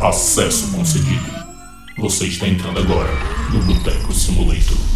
Acesso concedido. Você está entrando agora no Boteco Simulator.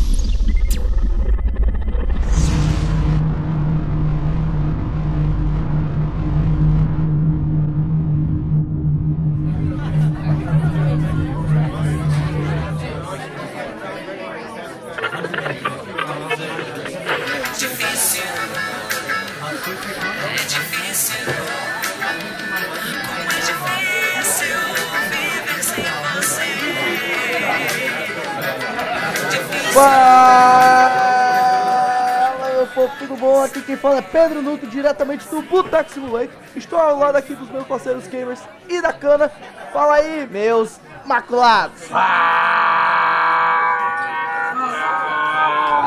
Pedro Nuto, diretamente do Boteco Simulator. Estou ao lado aqui dos meus parceiros gamers e da cana. Fala aí, meus maculados.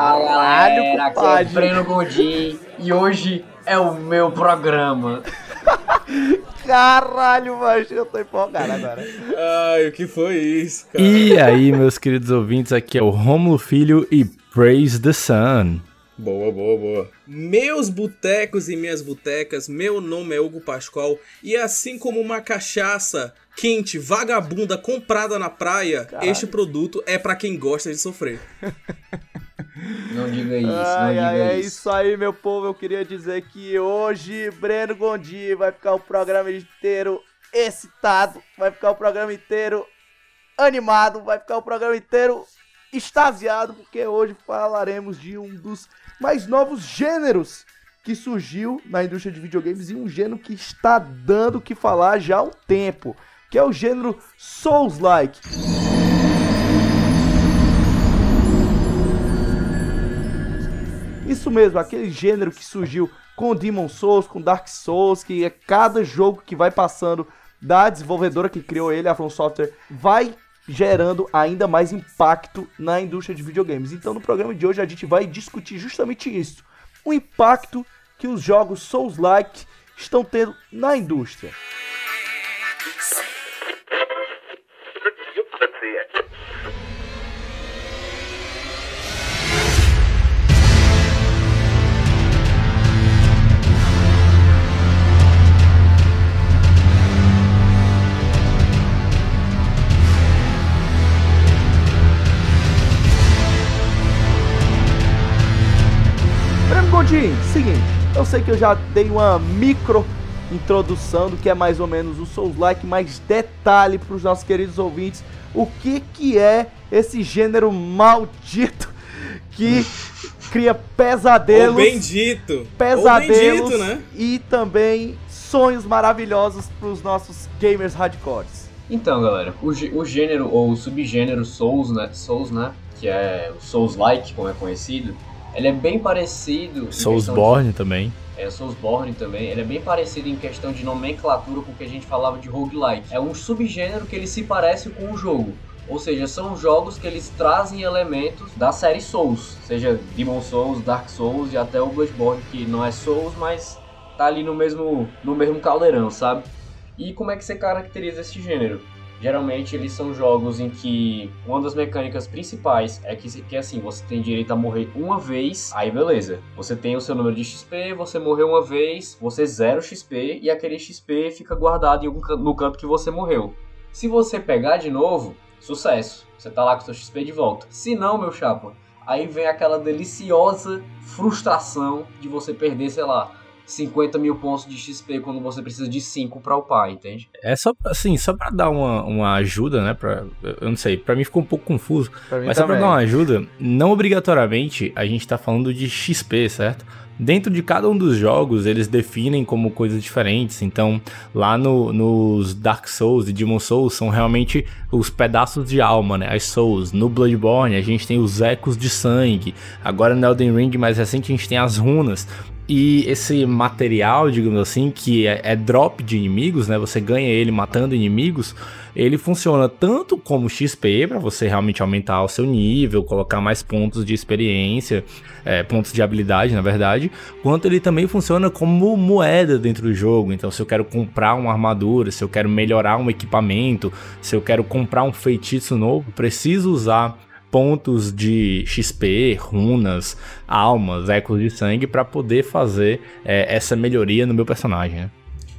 Caralho, Galera, aqui é compadre. Breno Gondim e hoje é o meu programa. Caralho, mas eu tô empolgado agora. Ai, o que foi isso, cara? E aí, meus queridos ouvintes, aqui é o Romulo Filho e Praise the Sun. Boa, boa, boa. Meus botecos e minhas botecas, meu nome é Hugo Pascoal e assim como uma cachaça quente, vagabunda, comprada na praia, Caralho. este produto é pra quem gosta de sofrer. Não diga isso, não Ai, diga ai, é isso. isso aí, meu povo. Eu queria dizer que hoje Breno Gondi vai ficar o programa inteiro excitado, vai ficar o programa inteiro animado, vai ficar o programa inteiro extasiado, porque hoje falaremos de um dos mais novos gêneros que surgiu na indústria de videogames e um gênero que está dando o que falar já há um tempo, que é o gênero Souls-like. Isso mesmo, aquele gênero que surgiu com Demon Souls, com Dark Souls, que é cada jogo que vai passando da desenvolvedora que criou ele, a From Software, vai gerando ainda mais impacto na indústria de videogames. Então, no programa de hoje a gente vai discutir justamente isso, o impacto que os jogos Souls-like estão tendo na indústria. Seguinte, eu sei que eu já dei uma micro introdução do que é mais ou menos o Souls-like, mas detalhe para os nossos queridos ouvintes, o que que é esse gênero maldito que cria pesadelos, bendito! pesadelos Ô, bendito, né? e também sonhos maravilhosos para os nossos gamers hardcores. Então, galera, o, o gênero ou o subgênero Souls, né, Souls, né, que é o Souls-like, como é conhecido, ele é bem parecido... Soulsborne também. de- É, Soulsborne também, ele é bem parecido em questão de nomenclatura com o que a gente falava de roguelike. É um subgênero que ele se parece com o jogo. Ou seja, são jogos que eles trazem elementos da série Souls, seja Demon Souls, Dark Souls e até o Bloodborne, que não é Souls, mas tá ali no mesmo, no mesmo caldeirão, sabe? E como é que você caracteriza esse gênero? Geralmente eles são jogos em que uma das mecânicas principais é que, que assim, você tem direito a morrer uma vez, aí beleza. Você tem o seu número de XP, você morreu uma vez, você zera o XP e aquele XP fica guardado no canto que você morreu. Se você pegar de novo, sucesso. Você tá lá com seu XP de volta. Se não, meu chapa, aí vem aquela deliciosa frustração de você perder, sei lá, 50 mil pontos de XP quando você precisa de 5 pra upar, entende? É só, assim, só pra dar uma, uma ajuda, né? Pra, eu não sei, pra mim ficou um pouco confuso. Mas só pra também. dar uma ajuda, não obrigatoriamente a gente tá falando de XP, certo? Dentro de cada um dos jogos, eles definem como coisas diferentes. Então, lá no- nos Dark Souls e Demon Souls são realmente os pedaços de alma, né? As Souls. No Bloodborne, a gente tem os ecos de sangue. Agora no Elden Ring, mais recente, a gente tem as runas. E esse material, digamos assim, que é, é drop de inimigos, né? Você ganha ele matando inimigos. Ele funciona tanto como XP, para você realmente aumentar o seu nível, colocar mais pontos de experiência, é, pontos de habilidade, na verdade, quanto ele também funciona como moeda dentro do jogo. Então, se eu quero comprar uma armadura, se eu quero melhorar um equipamento, se eu quero comprar um feitiço novo, preciso usar pontos de XP, runas, almas, ecos de sangue para poder fazer é, essa melhoria no meu personagem. Né?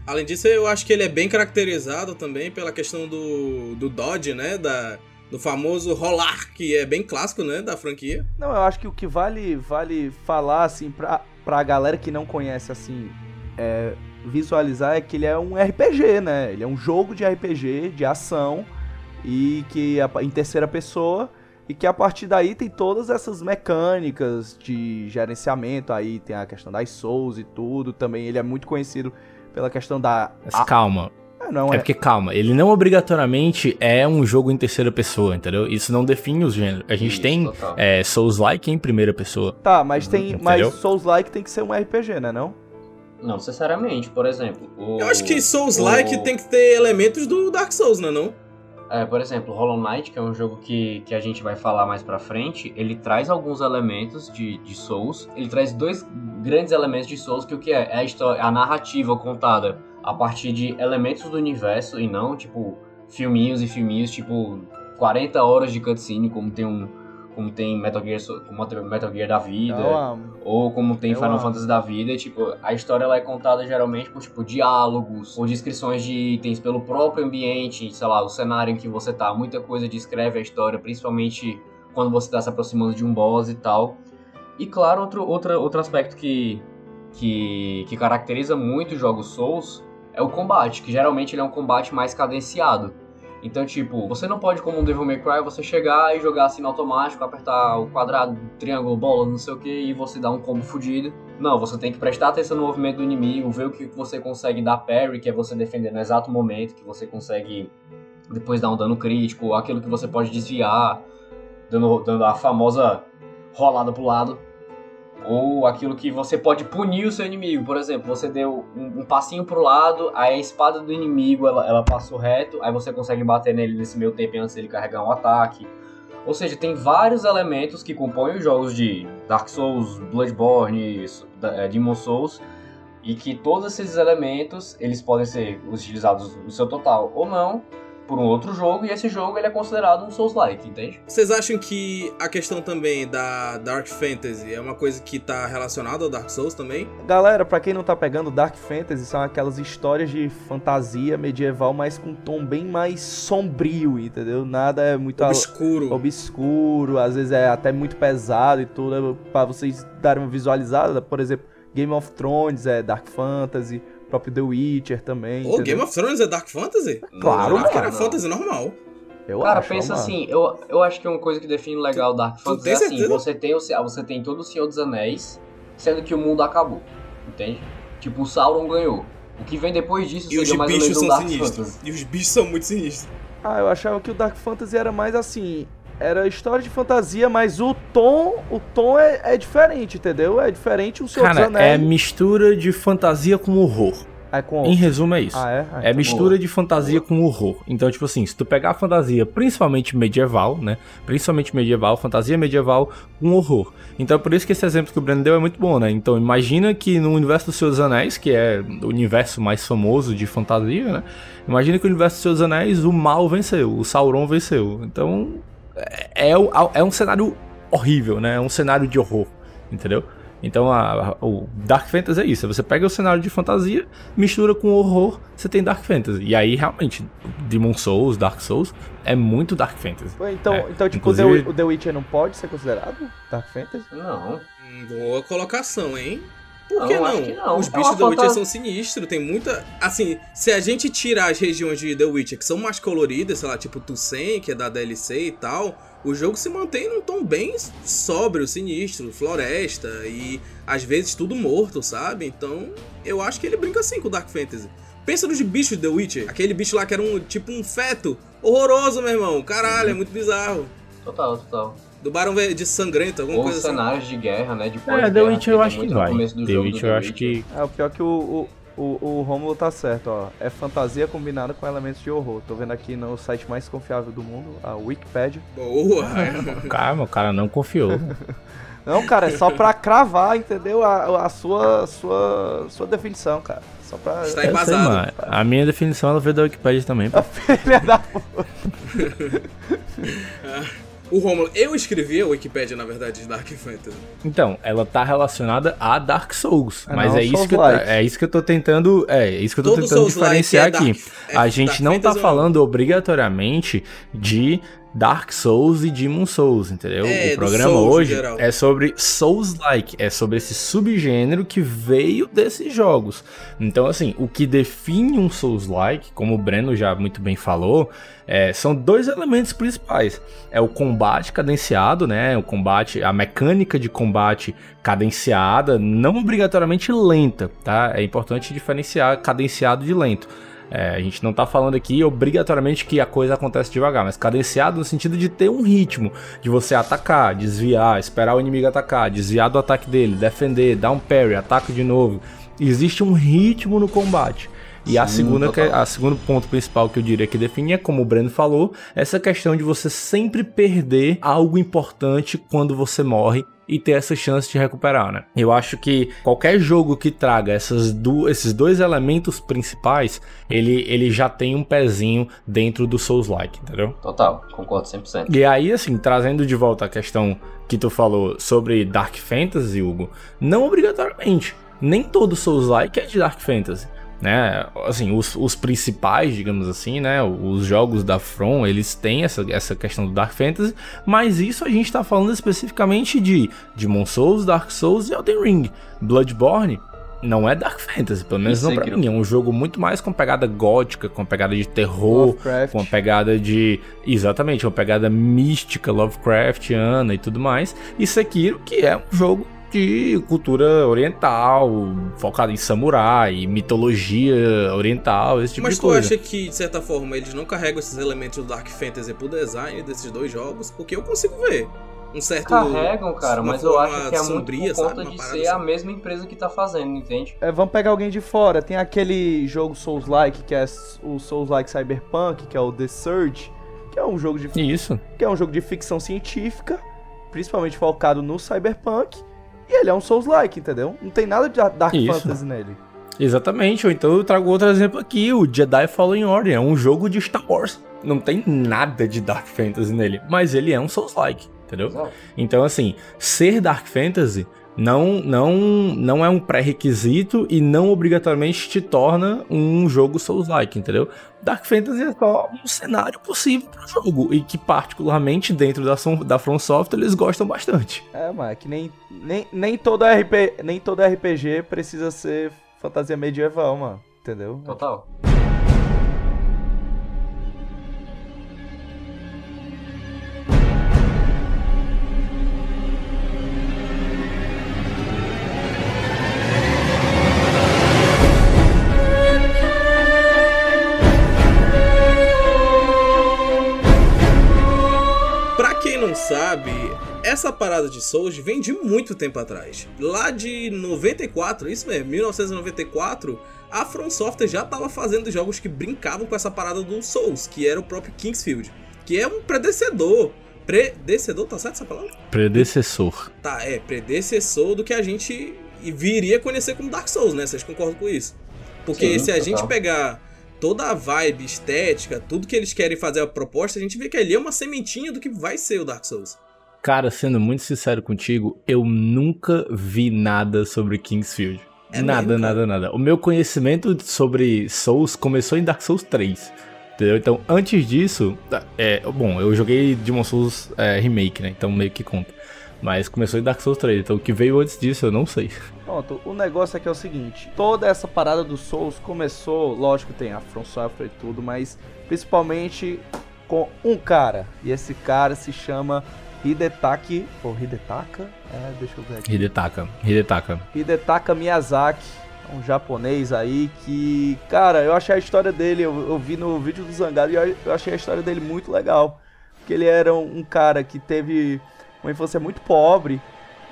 Além disso, eu acho que ele é bem caracterizado também pela questão do, do dodge, né? Da, do famoso rolar, que é bem clássico, né? Da franquia. Não, eu acho que o que vale, vale falar, assim, pra, pra galera que não conhece, assim, é, visualizar é que ele é um RPG, né? Ele é um jogo de RPG, de ação, e que em terceira pessoa, e que a partir daí tem todas essas mecânicas de gerenciamento, aí tem a questão das souls e tudo, também ele é muito conhecido pela questão da... Mas calma. Ah, não, É é, porque, calma, ele não obrigatoriamente é um jogo em terceira pessoa, entendeu? Isso não define os gêneros. A gente Isso, tem é, Souls-like em primeira pessoa. Tá, mas tem... Entendeu? Mas Souls-like tem que ser um RPG, né, não? Não necessariamente, por exemplo. O, Eu acho que Souls-like o- tem que ter elementos do Dark Souls, né? Não? É, por exemplo, Hollow Knight, que é um jogo que, que a gente vai falar mais pra frente, ele traz alguns elementos de, de Souls. Ele traz dois grandes elementos de Souls, que o que é? É a, história, a narrativa contada a partir de elementos do universo e não, tipo, filminhos e filminhos, tipo, 40 horas de cutscene, como tem um. Como tem Metal Gear, como Metal Gear da vida. Ou como tem Eu Final amo. Fantasy da vida, e, tipo, a história ela é contada geralmente por, tipo, diálogos, ou descrições de itens pelo próprio ambiente, sei lá, o cenário em que você tá. Muita coisa descreve a história, principalmente quando você tá se aproximando de um boss e tal. E, claro, outro, outro, outro aspecto que, que, que caracteriza muito os jogos Souls é o combate, que geralmente ele é um combate mais cadenciado. Então, tipo, você não pode, como um Devil May Cry, você chegar e jogar assim no automático, apertar o quadrado, triângulo, bola, não sei o que, e você dá um combo fudido. Não, você tem que prestar atenção no movimento do inimigo, ver o que você consegue dar parry, que é você defender no exato momento, que você consegue depois dar um dano crítico, aquilo que você pode desviar, dando, dando a famosa rolada pro lado. Ou aquilo que você pode punir o seu inimigo. Por exemplo, você deu um, um passinho pro lado, aí a espada do inimigo ela, ela passou reto, aí você consegue bater nele nesse meio tempo antes dele carregar um ataque. Ou seja, tem vários elementos que compõem os jogos de Dark Souls, Bloodborne, eh, Demon Souls, e que todos esses elementos eles podem ser utilizados no seu total ou não por um outro jogo, e esse jogo ele é considerado um Souls-like, entende? Vocês acham que a questão também da Dark Fantasy é uma coisa que tá relacionada ao Dark Souls também? Galera, pra quem não tá pegando, Dark Fantasy são aquelas histórias de fantasia medieval, mas com um tom bem mais sombrio, entendeu? Nada é muito al- Obscuro. obscuro, às vezes é até muito pesado e tudo, é pra vocês darem uma visualizada, por exemplo, Game of Thrones é Dark Fantasy, próprio The Witcher também, Ô, entendeu? Game of Thrones é Dark Fantasy? Claro, que era fantasy normal. Eu Cara, acho, pensa mano. assim, eu, eu acho que uma coisa que define legal o Dark tu Fantasy tem é assim, você tem, o, você tem todo o Senhor dos Anéis, sendo que o mundo acabou, entende? Tipo, o Sauron ganhou. O que vem depois disso E os seria mais ou bichos menos um são Dark sinistros. Fantasy. E os bichos são muito sinistros. Ah, eu achava que o Dark Fantasy era mais assim. Era história de fantasia, mas o tom, o tom é, é diferente, entendeu? É diferente o Senhor Cara, dos é mistura de fantasia com horror. É com... Em resumo, é isso. Ah, é? Ah, É então mistura de fantasia com horror. Então, tipo assim, se tu pegar a fantasia, principalmente medieval, né? Principalmente medieval, fantasia medieval com horror. Então, é por isso que esse exemplo que o Breno deu é muito bom, né? Então, imagina que no universo dos Seus Anéis, que é o universo mais famoso de fantasia, né? Imagina que no universo dos Seus Anéis o mal venceu, o Sauron venceu. Então, é, é, é um cenário horrível, né? É um cenário de horror, entendeu? Então a- a- o Dark Fantasy é isso. Você pega o cenário de fantasia, mistura com horror, você tem Dark Fantasy. E aí realmente, Demon Souls, Dark Souls, é muito Dark Fantasy. Então, É, então tipo, inclusive- o, The, Witcher não pode ser considerado Dark Fantasy? Não. Boa colocação, hein? Por que não? que não. Os É bichos do The Witcher são sinistros, tem muita. Assim, se a gente tirar as regiões de The Witcher que são mais coloridas, sei lá, tipo Tucson, que é da DLC e tal, o jogo se mantém num tom bem sóbrio, sinistro, floresta e às vezes tudo morto, sabe? Então, eu acho que ele brinca assim com o Dark Fantasy. Pensa nos bichos de The Witcher, aquele bicho lá que era um tipo um feto. Horroroso, meu irmão. Caralho, é muito bizarro. Total, total. Do Barão de Sangrento, alguma Ou coisa assim. cenários de guerra, né? De É, The Witcher eu acho que muito no vai. começo do The Witcher eu acho que. É, o pior que o, o, o, o Romulo tá certo, ó. É fantasia combinada com elementos de horror. Tô vendo aqui no site mais confiável do mundo, a Wikipedia. Boa. Calma, o cara não confiou. Não, cara, é só pra cravar, entendeu? A, a sua, sua, sua definição, cara. Só pra. Está sei, embasado. mano. A minha definição ela veio da Wikipedia também. pô. Filha da puta. O Romulo, eu escrevi a Wikipédia, na verdade, de Dark Fantasy. Então, ela tá relacionada a Dark Souls. Ah, mas não, é, isso que eu, Souls-like. é isso que eu tô tentando. É, é isso que eu tô Todo tentando Souls-like diferenciar é Dark- aqui. é a gente Dark não tá Fantasy ou falando obrigatoriamente de Dark Souls e Demon Souls, entendeu? É, o programa Souls, hoje é sobre Souls-like, é sobre esse subgênero que veio desses jogos. Então, assim, o que define um Souls-like, como o Breno já muito bem falou, é, são dois elementos principais. É o combate cadenciado, né? O combate, a mecânica de combate cadenciada, não obrigatoriamente lenta, tá? É importante diferenciar cadenciado de lento. É, a gente não tá falando aqui obrigatoriamente que a coisa acontece devagar, mas cadenciado no sentido de ter um ritmo, de você atacar, desviar, esperar o inimigo atacar, desviar do ataque dele, defender, dar um parry, ataque de novo. Existe um ritmo no combate. E a Sim, segunda, que, a segundo ponto principal que eu diria que define é, como o Breno falou, essa questão de você sempre perder algo importante quando você morre e ter essa chance de recuperar, né? Eu acho que qualquer jogo que traga essas du esses dois elementos principais, ele, ele já tem um pezinho dentro do Souls-like, entendeu? Total, concordo 100%. E aí, assim, trazendo de volta a questão que tu falou sobre Dark Fantasy, Hugo, não obrigatoriamente. Nem todo Souls-like é de Dark Fantasy. Né? Assim, os, os principais, digamos assim, né? Os jogos da From, eles têm essa, essa questão do Dark Fantasy, mas isso a gente tá falando especificamente de Demon Souls, Dark Souls e Elden Ring. Bloodborne não é Dark Fantasy, pelo menos não pra mim. É um jogo muito mais com pegada gótica, com pegada de terror, Lovecraft. com pegada de. Exatamente, uma pegada mística, Lovecraftiana e tudo mais. E Sekiro, que é um jogo de cultura oriental, focado em samurai, mitologia oriental, esse tipo Mas de tu coisa. acha que, de certa forma, eles não carregam esses elementos do Dark Fantasy pro design desses dois jogos? Porque eu consigo ver um certo. Carregam, cara, mas eu acho que é muito sombria, por conta sabe? De ser a assim. mesma empresa que tá fazendo, entende? É, vamos pegar alguém de fora. Tem aquele jogo Souls-like, que é o Souls-like Cyberpunk, que é o The Surge, que é um jogo de Isso. que é um jogo de ficção científica, principalmente focado no Cyberpunk, e ele é um Souls-like, entendeu? Não tem nada de Dark Isso. Fantasy nele. Exatamente, ou então eu trago outro exemplo aqui, o Jedi Fallen Order, é um jogo de Star Wars. Não tem nada de Dark Fantasy nele, mas ele é um Souls-like, entendeu? Exato. Então, assim, ser Dark Fantasy não, não, não é um pré-requisito e não obrigatoriamente te torna um jogo Souls-like, entendeu? Dark Fantasy é só um cenário possível pro jogo e que, particularmente, dentro da, da From Software, eles gostam bastante. É, mas é que nem, nem, nem, todo RP, nem todo RPG precisa ser fantasia medieval, mano. Entendeu? Total. Essa parada de Souls vem de muito tempo atrás. Lá de 94, isso mesmo, 1994, a From Software já tava fazendo jogos que brincavam com essa parada do Souls, que era o próprio Kingsfield, que é um predecessor. Predecessor, tá certo essa palavra? Predecessor. Tá, é, predecessor do que a gente viria conhecer como Dark Souls, né? Vocês concordam com isso? Porque Sim, se a total. gente pegar toda a vibe estética, tudo que eles querem fazer a proposta, a gente vê que ali é uma sementinha do que vai ser o Dark Souls. Cara, sendo muito sincero contigo, eu nunca vi nada sobre Kingsfield. É nada, mesmo, nada, nada. O meu conhecimento sobre Souls começou em Dark Souls 3. Entendeu? Então, antes disso, é, bom, eu joguei Demon Souls é, Remake, né? Então meio que conta. Mas começou em Dark Souls 3. Então o que veio antes disso eu não sei. Pronto, o negócio é que é o seguinte, toda essa parada do Souls começou, lógico que tem a From Software e tudo, mas principalmente com um cara, e esse cara se chama Hidetaki, ou Hidetaka? É, deixa eu ver aqui. Hidetaka. Hidetaka. Hidetaka Miyazaki, um japonês aí que, cara, eu achei a história dele, eu, eu vi no vídeo do Zangado e eu, eu achei a história dele muito legal. Porque ele era um, um cara que teve uma infância muito pobre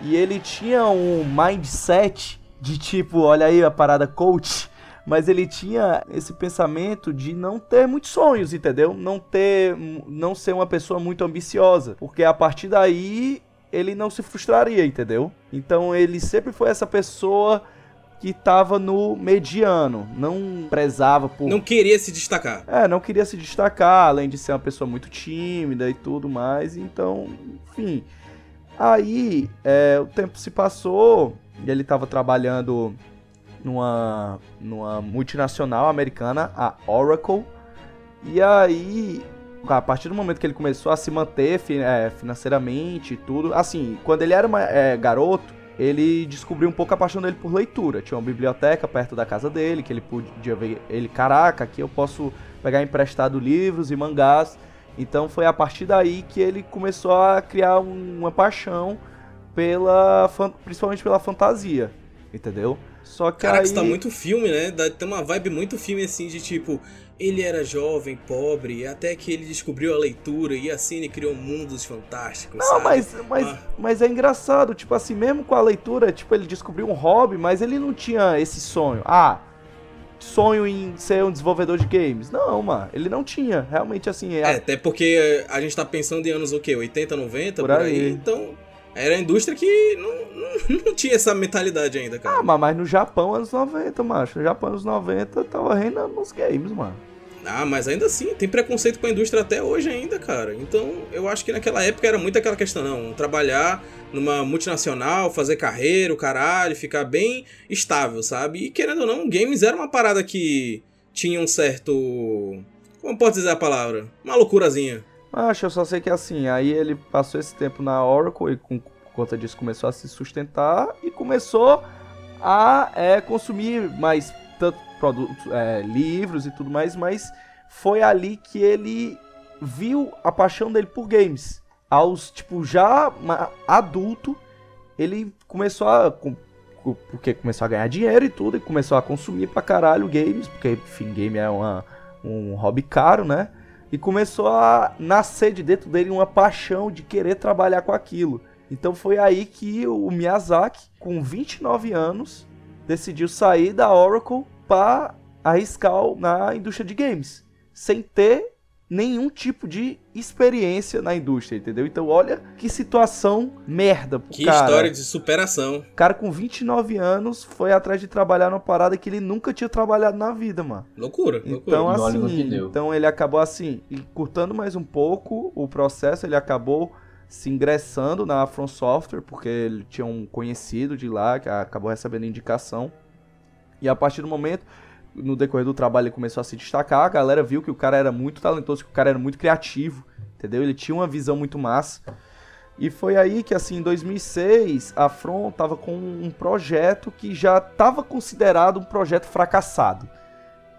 e ele tinha um mindset de tipo, olha aí a parada coach, mas ele tinha esse pensamento de não ter muitos sonhos, entendeu? Não ter, não ser uma pessoa muito ambiciosa, porque a partir daí ele não se frustraria, entendeu? Então ele sempre foi essa pessoa que tava no mediano, não prezava por Não queria se destacar. é, não queria se destacar, além de ser uma pessoa muito tímida e tudo mais, então, enfim. Aí, é, o tempo se passou e ele estava trabalhando numa, numa multinacional americana, a Oracle, e aí, a partir do momento que ele começou a se manter é, financeiramente e tudo, assim, quando ele era uma- é, garoto, ele descobriu um pouco a paixão dele por leitura. Tinha uma biblioteca perto da casa dele, que ele podia ver. Ele, caraca, aqui eu posso pegar emprestado livros e mangás. Então foi a partir daí que ele começou a criar um- uma paixão pela. principalmente pela fantasia. Entendeu? Só que Caraca, aí. isso tá muito filme, né? Dá- Tem uma vibe muito filme assim de tipo. Ele era jovem, pobre, até que ele descobriu a leitura e assim ele criou mundos fantásticos. Não, sabe? mas, mas, Ah. mas é engraçado, tipo assim, mesmo com a leitura, tipo, ele descobriu um hobby, mas ele não tinha esse sonho. Ah, sonho em ser um desenvolvedor de games. Não, mano, ele não tinha. Realmente, assim, É, até porque a gente tá pensando em anos o quê? 80, 90, Por por, aí. aí. Então, era a indústria que não, não, não tinha essa mentalidade ainda, cara. Ah, mas, no Japão, anos 90, macho. No Japão, anos 90, tava reinando nos games, mano. Ah, mas ainda assim, tem preconceito com a indústria até hoje ainda, cara. Então, eu acho que naquela época era muito aquela questão, não, trabalhar numa multinacional, fazer carreira, o caralho, ficar bem estável, sabe? E querendo ou não, games era uma parada que tinha um certo... Como pode dizer a palavra? Uma loucurazinha. Macho, eu só sei que assim, aí ele passou esse tempo na Oracle e com conta disso começou a se sustentar e começou a é, consumir mais tanto produtos, é, livros e tudo mais, mas foi ali que ele viu a paixão dele por games. Aos, tipo, já adulto, ele começou a. com- Porque começou a ganhar dinheiro e tudo, e começou a consumir pra caralho games, porque, enfim, game é uma, um hobby caro, né? E começou a nascer de dentro dele uma paixão de querer trabalhar com aquilo. Então foi aí que o Miyazaki, com 29 anos, decidiu sair da Oracle para arriscar na indústria de games, sem ter nenhum tipo de experiência na indústria, entendeu? Então olha que situação merda pro Que cara. história de superação. O cara com 29 anos foi atrás de trabalhar numa parada que ele nunca tinha trabalhado na vida, mano. Loucura, loucura. Então, no assim, que então ele acabou assim, encurtando mais um pouco o processo, ele acabou se ingressando na From Software, porque ele tinha um conhecido de lá que acabou recebendo indicação. E a partir do momento, no decorrer do trabalho, ele começou a se destacar, a galera viu que o cara era muito talentoso, que o cara era muito criativo, entendeu? Ele tinha uma visão muito massa. E foi aí que, assim, em 2006, a From tava com um projeto que já estava considerado um projeto fracassado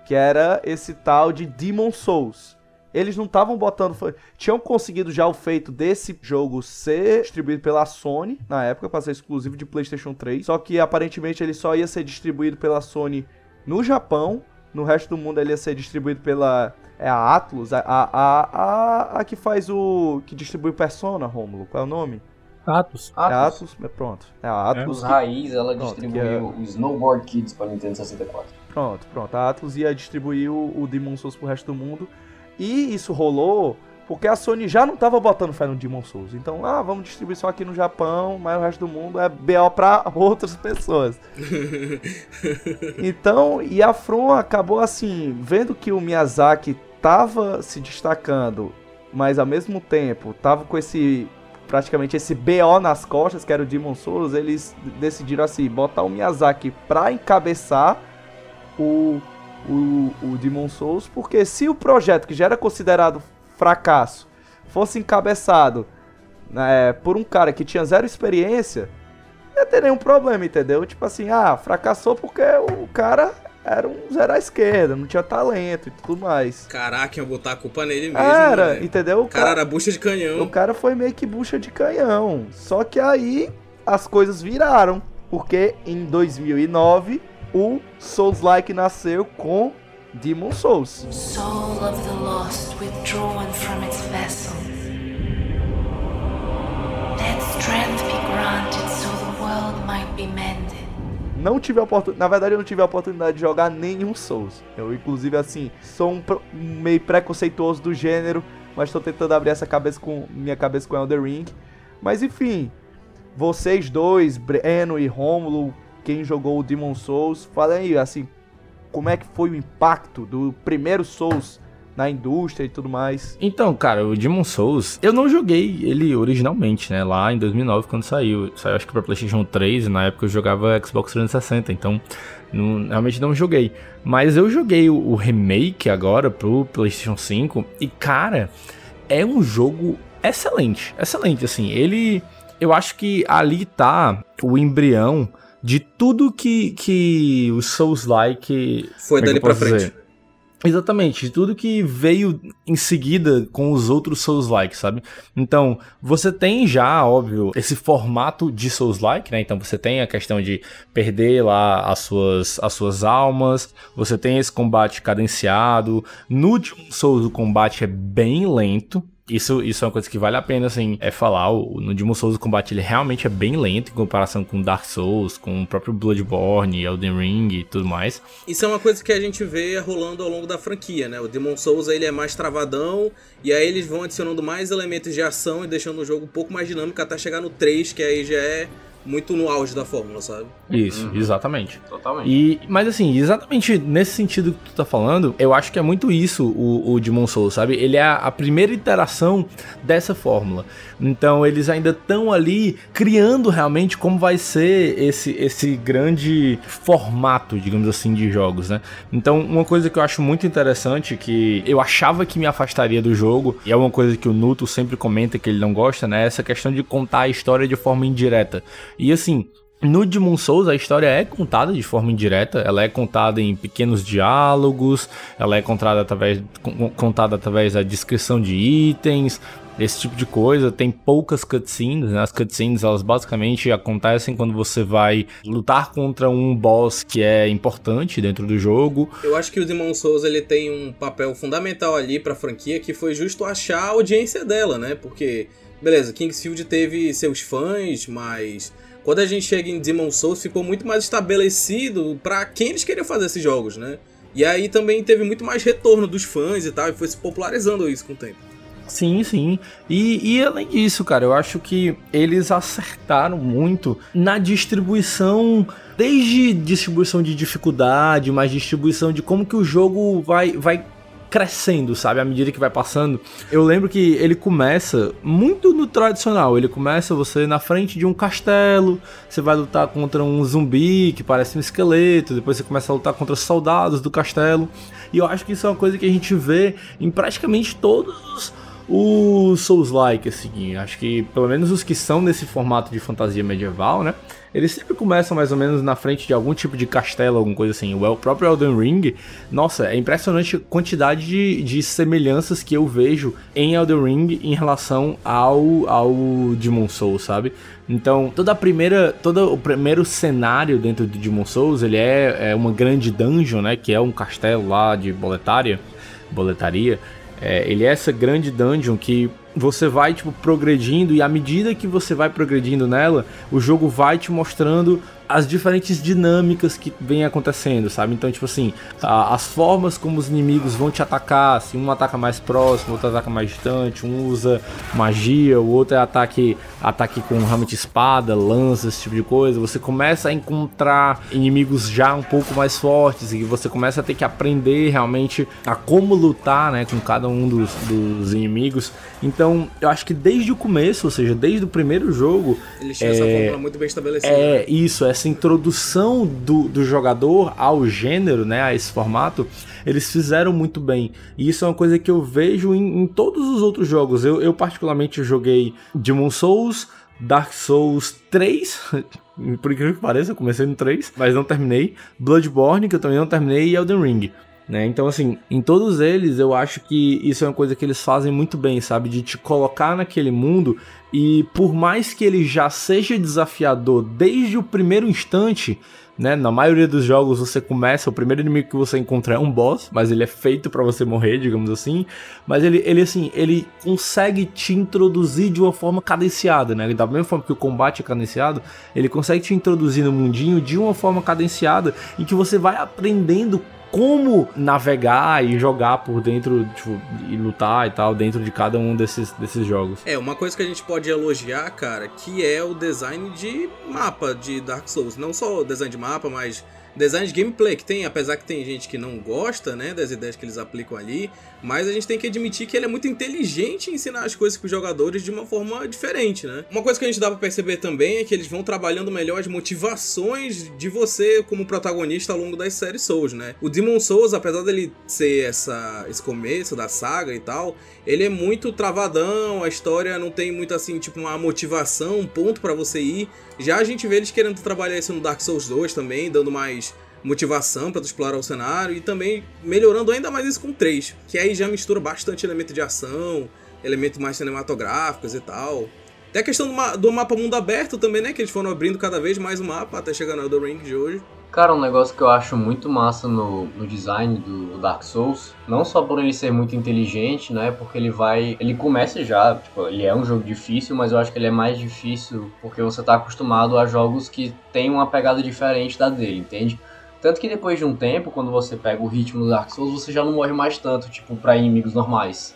que era esse tal de Demon Souls. Eles não estavam botando. Tinham conseguido já o feito desse jogo ser distribuído pela Sony, na época, para ser exclusivo de PlayStation 3. Só que aparentemente ele só ia ser distribuído pela Sony no Japão. No resto do mundo ele ia ser distribuído pela. É a Atlus, a, a, a, a, a que faz o. que distribui o Persona, Romulo. Qual é o nome? Atos. É a Atos. Atlus? É, pronto. É a Atlus. Os que- Raiz, ela Pronto, distribuiu é- o Snowboard Kids para Nintendo 64. Pronto, pronto. A Atlus ia distribuir o, o Demon Souls pro resto do mundo. E isso rolou porque a Sony já não tava botando fé no Demon Souls. Então, ah, vamos distribuir só aqui no Japão, mas o resto do mundo é BO pra outras pessoas. Então, e a From acabou assim, vendo que o Miyazaki tava se destacando, mas ao mesmo tempo tava com esse praticamente esse BO nas costas, que era o Demon Souls, eles decidiram assim, botar o Miyazaki pra encabeçar o, o, o Demon Souls, porque se o projeto que já era considerado fracasso fosse encabeçado né, por um cara que tinha zero experiência, não ia ter nenhum problema, entendeu? Tipo assim, ah, fracassou porque o cara era um zero à esquerda, não tinha talento e tudo mais. Caraca, eu botar a culpa nele mesmo. Era, né? entendeu? O cara era bucha de canhão. O cara foi meio que bucha de canhão. Só que aí as coisas viraram. Porque em 2009 o Souls-like nasceu com Demon Souls. Soul of the lost withdrawn from its vessel. Let strength be granted so the world might be mended. Não tive a oportunidade. Na verdade, eu não tive a oportunidade de jogar nenhum Souls. Eu, inclusive, assim, sou um meio preconceituoso do gênero. Mas tô tentando abrir essa cabeça com. minha cabeça com Elder Ring. Mas enfim. Vocês dois, Breno e Rômulo, quem jogou o Demon Souls, fala aí, assim, como é que foi o impacto do primeiro Souls na indústria e tudo mais. Então, cara, o Demon Souls, eu não joguei ele originalmente, né? Lá em 2009, quando saiu. Saiu acho que pra PlayStation 3, e na época eu jogava Xbox 360, então não, realmente não joguei. Mas eu joguei o, o remake agora pro PlayStation 5 e, cara, é um jogo excelente. Excelente, assim. Ele. Eu acho que ali tá o embrião de tudo que, que o Souls-like. Foi é dali pra frente. dizer? Exatamente, tudo que veio em seguida com os outros Souls-like, sabe? Então, você tem já, óbvio, esse formato de Souls-like, né? Então você tem a questão de perder lá as suas, as suas almas, você tem esse combate cadenciado. No Demon Souls o combate é bem lento, isso, isso é uma coisa que vale a pena, assim, é falar. O, no Demon Souls o combate ele realmente é bem lento em comparação com Dark Souls, com o próprio Bloodborne, Elden Ring e tudo mais. Isso é uma coisa que a gente vê rolando ao longo da franquia, né? O Demon Souls ele é mais travadão, e aí eles vão adicionando mais elementos de ação e deixando o jogo um pouco mais dinâmico até chegar no 3, que aí já é muito no auge da fórmula, sabe? Isso, exatamente. Totalmente. E, mas assim, exatamente nesse sentido que tu tá falando, eu acho que é muito isso o, o Demon Souls, sabe? Ele é a, a primeira iteração dessa fórmula. Então eles ainda estão ali criando realmente como vai ser esse, esse grande formato, digamos assim, de jogos, né? Então uma coisa que eu acho muito interessante, que eu achava que me afastaria do jogo, e é uma coisa que o Nuto sempre comenta que ele não gosta, né? Essa questão de contar a história de forma indireta. E assim, no Demon Souls a história é contada de forma indireta, ela é contada em pequenos diálogos, ela é contada através, con- contada através da descrição de itens, esse tipo de coisa. Tem poucas cutscenes, né? As cutscenes elas basicamente acontecem quando você vai lutar contra um boss que é importante dentro do jogo. Eu acho que o Demon Souls ele tem um papel fundamental ali pra franquia, que foi justo achar a audiência dela, né? Porque, beleza, Kingsfield teve seus fãs, mas quando a gente chega em Demon Souls ficou muito mais estabelecido pra quem eles queriam fazer esses jogos, né? E aí também teve muito mais retorno dos fãs e tal, e foi se popularizando isso com o tempo. Sim, sim. E, e além disso, cara, eu acho que eles acertaram muito na distribuição, desde distribuição de dificuldade, mas distribuição de como que o jogo vai, vai crescendo, sabe? À medida que vai passando. Eu lembro que ele começa muito no tradicional. Ele começa você na frente de um castelo, você vai lutar contra um zumbi que parece um esqueleto, depois você começa a lutar contra soldados do castelo. E eu acho que isso é uma coisa que a gente vê em praticamente todos os os Souls-like, assim, acho que pelo menos os que são nesse formato de fantasia medieval, né? Eles sempre começam mais ou menos na frente de algum tipo de castelo, alguma coisa assim. O próprio Elden Ring, nossa, é impressionante a quantidade de, de semelhanças que eu vejo em Elden Ring em relação ao, ao Demon Souls, sabe? Então, toda a primeira, todo o primeiro cenário dentro do Demon Souls, ele é, é uma grande dungeon, né? Que é um castelo lá de boletária, boletaria. É, ele é essa grande dungeon que você vai tipo progredindo e à medida que você vai progredindo nela, o jogo vai te mostrando as diferentes dinâmicas que vem acontecendo, sabe? Então, tipo assim, a- as formas como os inimigos vão te atacar, se um ataca mais próximo, outro ataca mais distante, um usa magia, o outro é ataque, ataque com realmente espada, lança, esse tipo de coisa. Você começa a encontrar inimigos já um pouco mais fortes e você começa a ter que aprender realmente a como lutar, né, com cada um dos, dos inimigos. Então, eu acho que desde o começo, ou seja, desde o primeiro jogo, Eles tinham essa É, fórmula muito bem estabelecida. é isso, essa introdução do, do jogador ao gênero, né, a esse formato, eles fizeram muito bem. E isso é uma coisa que eu vejo em, em todos os outros jogos. Eu, eu particularmente joguei Demon Souls, Dark Souls 3, por incrível que pareça, eu comecei no 3, mas não terminei. Bloodborne, que eu também não terminei, e Elden Ring. Né? Então, assim, em todos eles, eu acho que isso é uma coisa que eles fazem muito bem, sabe? De te colocar naquele mundo e por mais que ele já seja desafiador desde o primeiro instante, né? Na maioria dos jogos você começa, o primeiro inimigo que você encontra é um boss, mas ele é feito pra você morrer, digamos assim. Mas ele, ele assim, ele consegue te introduzir de uma forma cadenciada, né? Da mesma forma que o combate é cadenciado, ele consegue te introduzir no mundinho de uma forma cadenciada em que você vai aprendendo como navegar e jogar por dentro, tipo, e lutar e tal, dentro de cada um desses, desses jogos. É, uma coisa que a gente pode elogiar, cara, que é o design de mapa de Dark Souls. Não só o design de mapa, mas design de gameplay que tem, apesar que tem gente que não gosta, né, das ideias que eles aplicam ali, mas a gente tem que admitir que ele é muito inteligente em ensinar as coisas para os jogadores de uma forma diferente, né? Uma coisa que a gente dá para perceber também é que eles vão trabalhando melhor as motivações de você como protagonista ao longo das séries Souls, né? O Demon Souls, apesar dele ser essa, esse começo da saga e tal, ele é muito travadão, a história não tem muito assim, tipo uma motivação, um ponto para você ir. Já a gente vê eles querendo trabalhar isso no Dark Souls 2 também, dando mais motivação para explorar o cenário e também melhorando ainda mais isso com 3, que aí já mistura bastante elemento de ação, elementos mais cinematográficos e tal. Tem a questão do, ma do, mapa mundo aberto também, né? Que eles foram abrindo cada vez mais o mapa até chegar no Elden Ring de hoje. Cara, um negócio que eu acho muito massa no, no design do, Dark Souls, não só por ele ser muito inteligente, né? Porque ele vai. Ele começa já, tipo, ele é um jogo difícil, mas eu acho que ele é mais difícil porque você tá acostumado a jogos que tem uma pegada diferente da dele, entende? Tanto que depois de um tempo, quando você pega o ritmo do Dark Souls, você já não morre mais tanto, tipo, pra inimigos normais.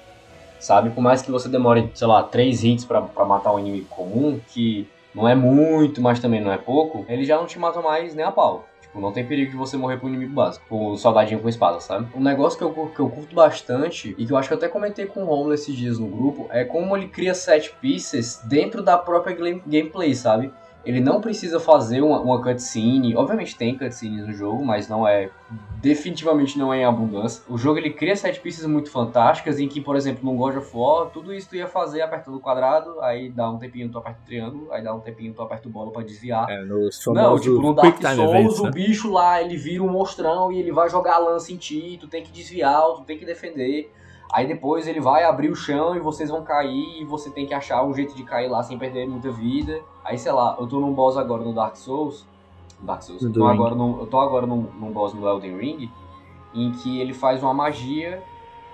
Sabe? Por mais que você demore, sei lá, três hits para matar um inimigo comum, que não é muito, mas também não é pouco, ele já não te mata mais nem a pau. Tipo, não tem perigo de você morrer pro inimigo básico, o soldadinho com espada, sabe? Um negócio que eu, que eu curto bastante, e que eu acho que eu até comentei com o Romulo esses dias no grupo, é como ele cria set pieces dentro da própria gameplay, sabe? Ele não precisa fazer uma, uma cutscene. Obviamente tem cutscenes no jogo, mas não é. Definitivamente não é em abundância. O jogo ele cria set pieces muito fantásticas, em que, por exemplo, no God of War, tudo isso tu ia fazer apertando o quadrado, aí dá um tempinho tu aperta o triângulo, aí dá um tempinho tu aperta o bola pra desviar. É, no não, tipo, no Dark Souls, events, né? o bicho lá, ele vira um monstrão e ele vai jogar a lança em ti, tu tem que desviar, tu tem que defender. Aí depois ele vai abrir o chão e vocês vão cair e você tem que achar um jeito de cair lá sem perder muita vida. Aí, sei lá, eu tô num boss agora no Dark Souls. Dark Souls. Eu tô, agora num, eu tô agora num, num boss no Elden Ring, em que ele faz uma magia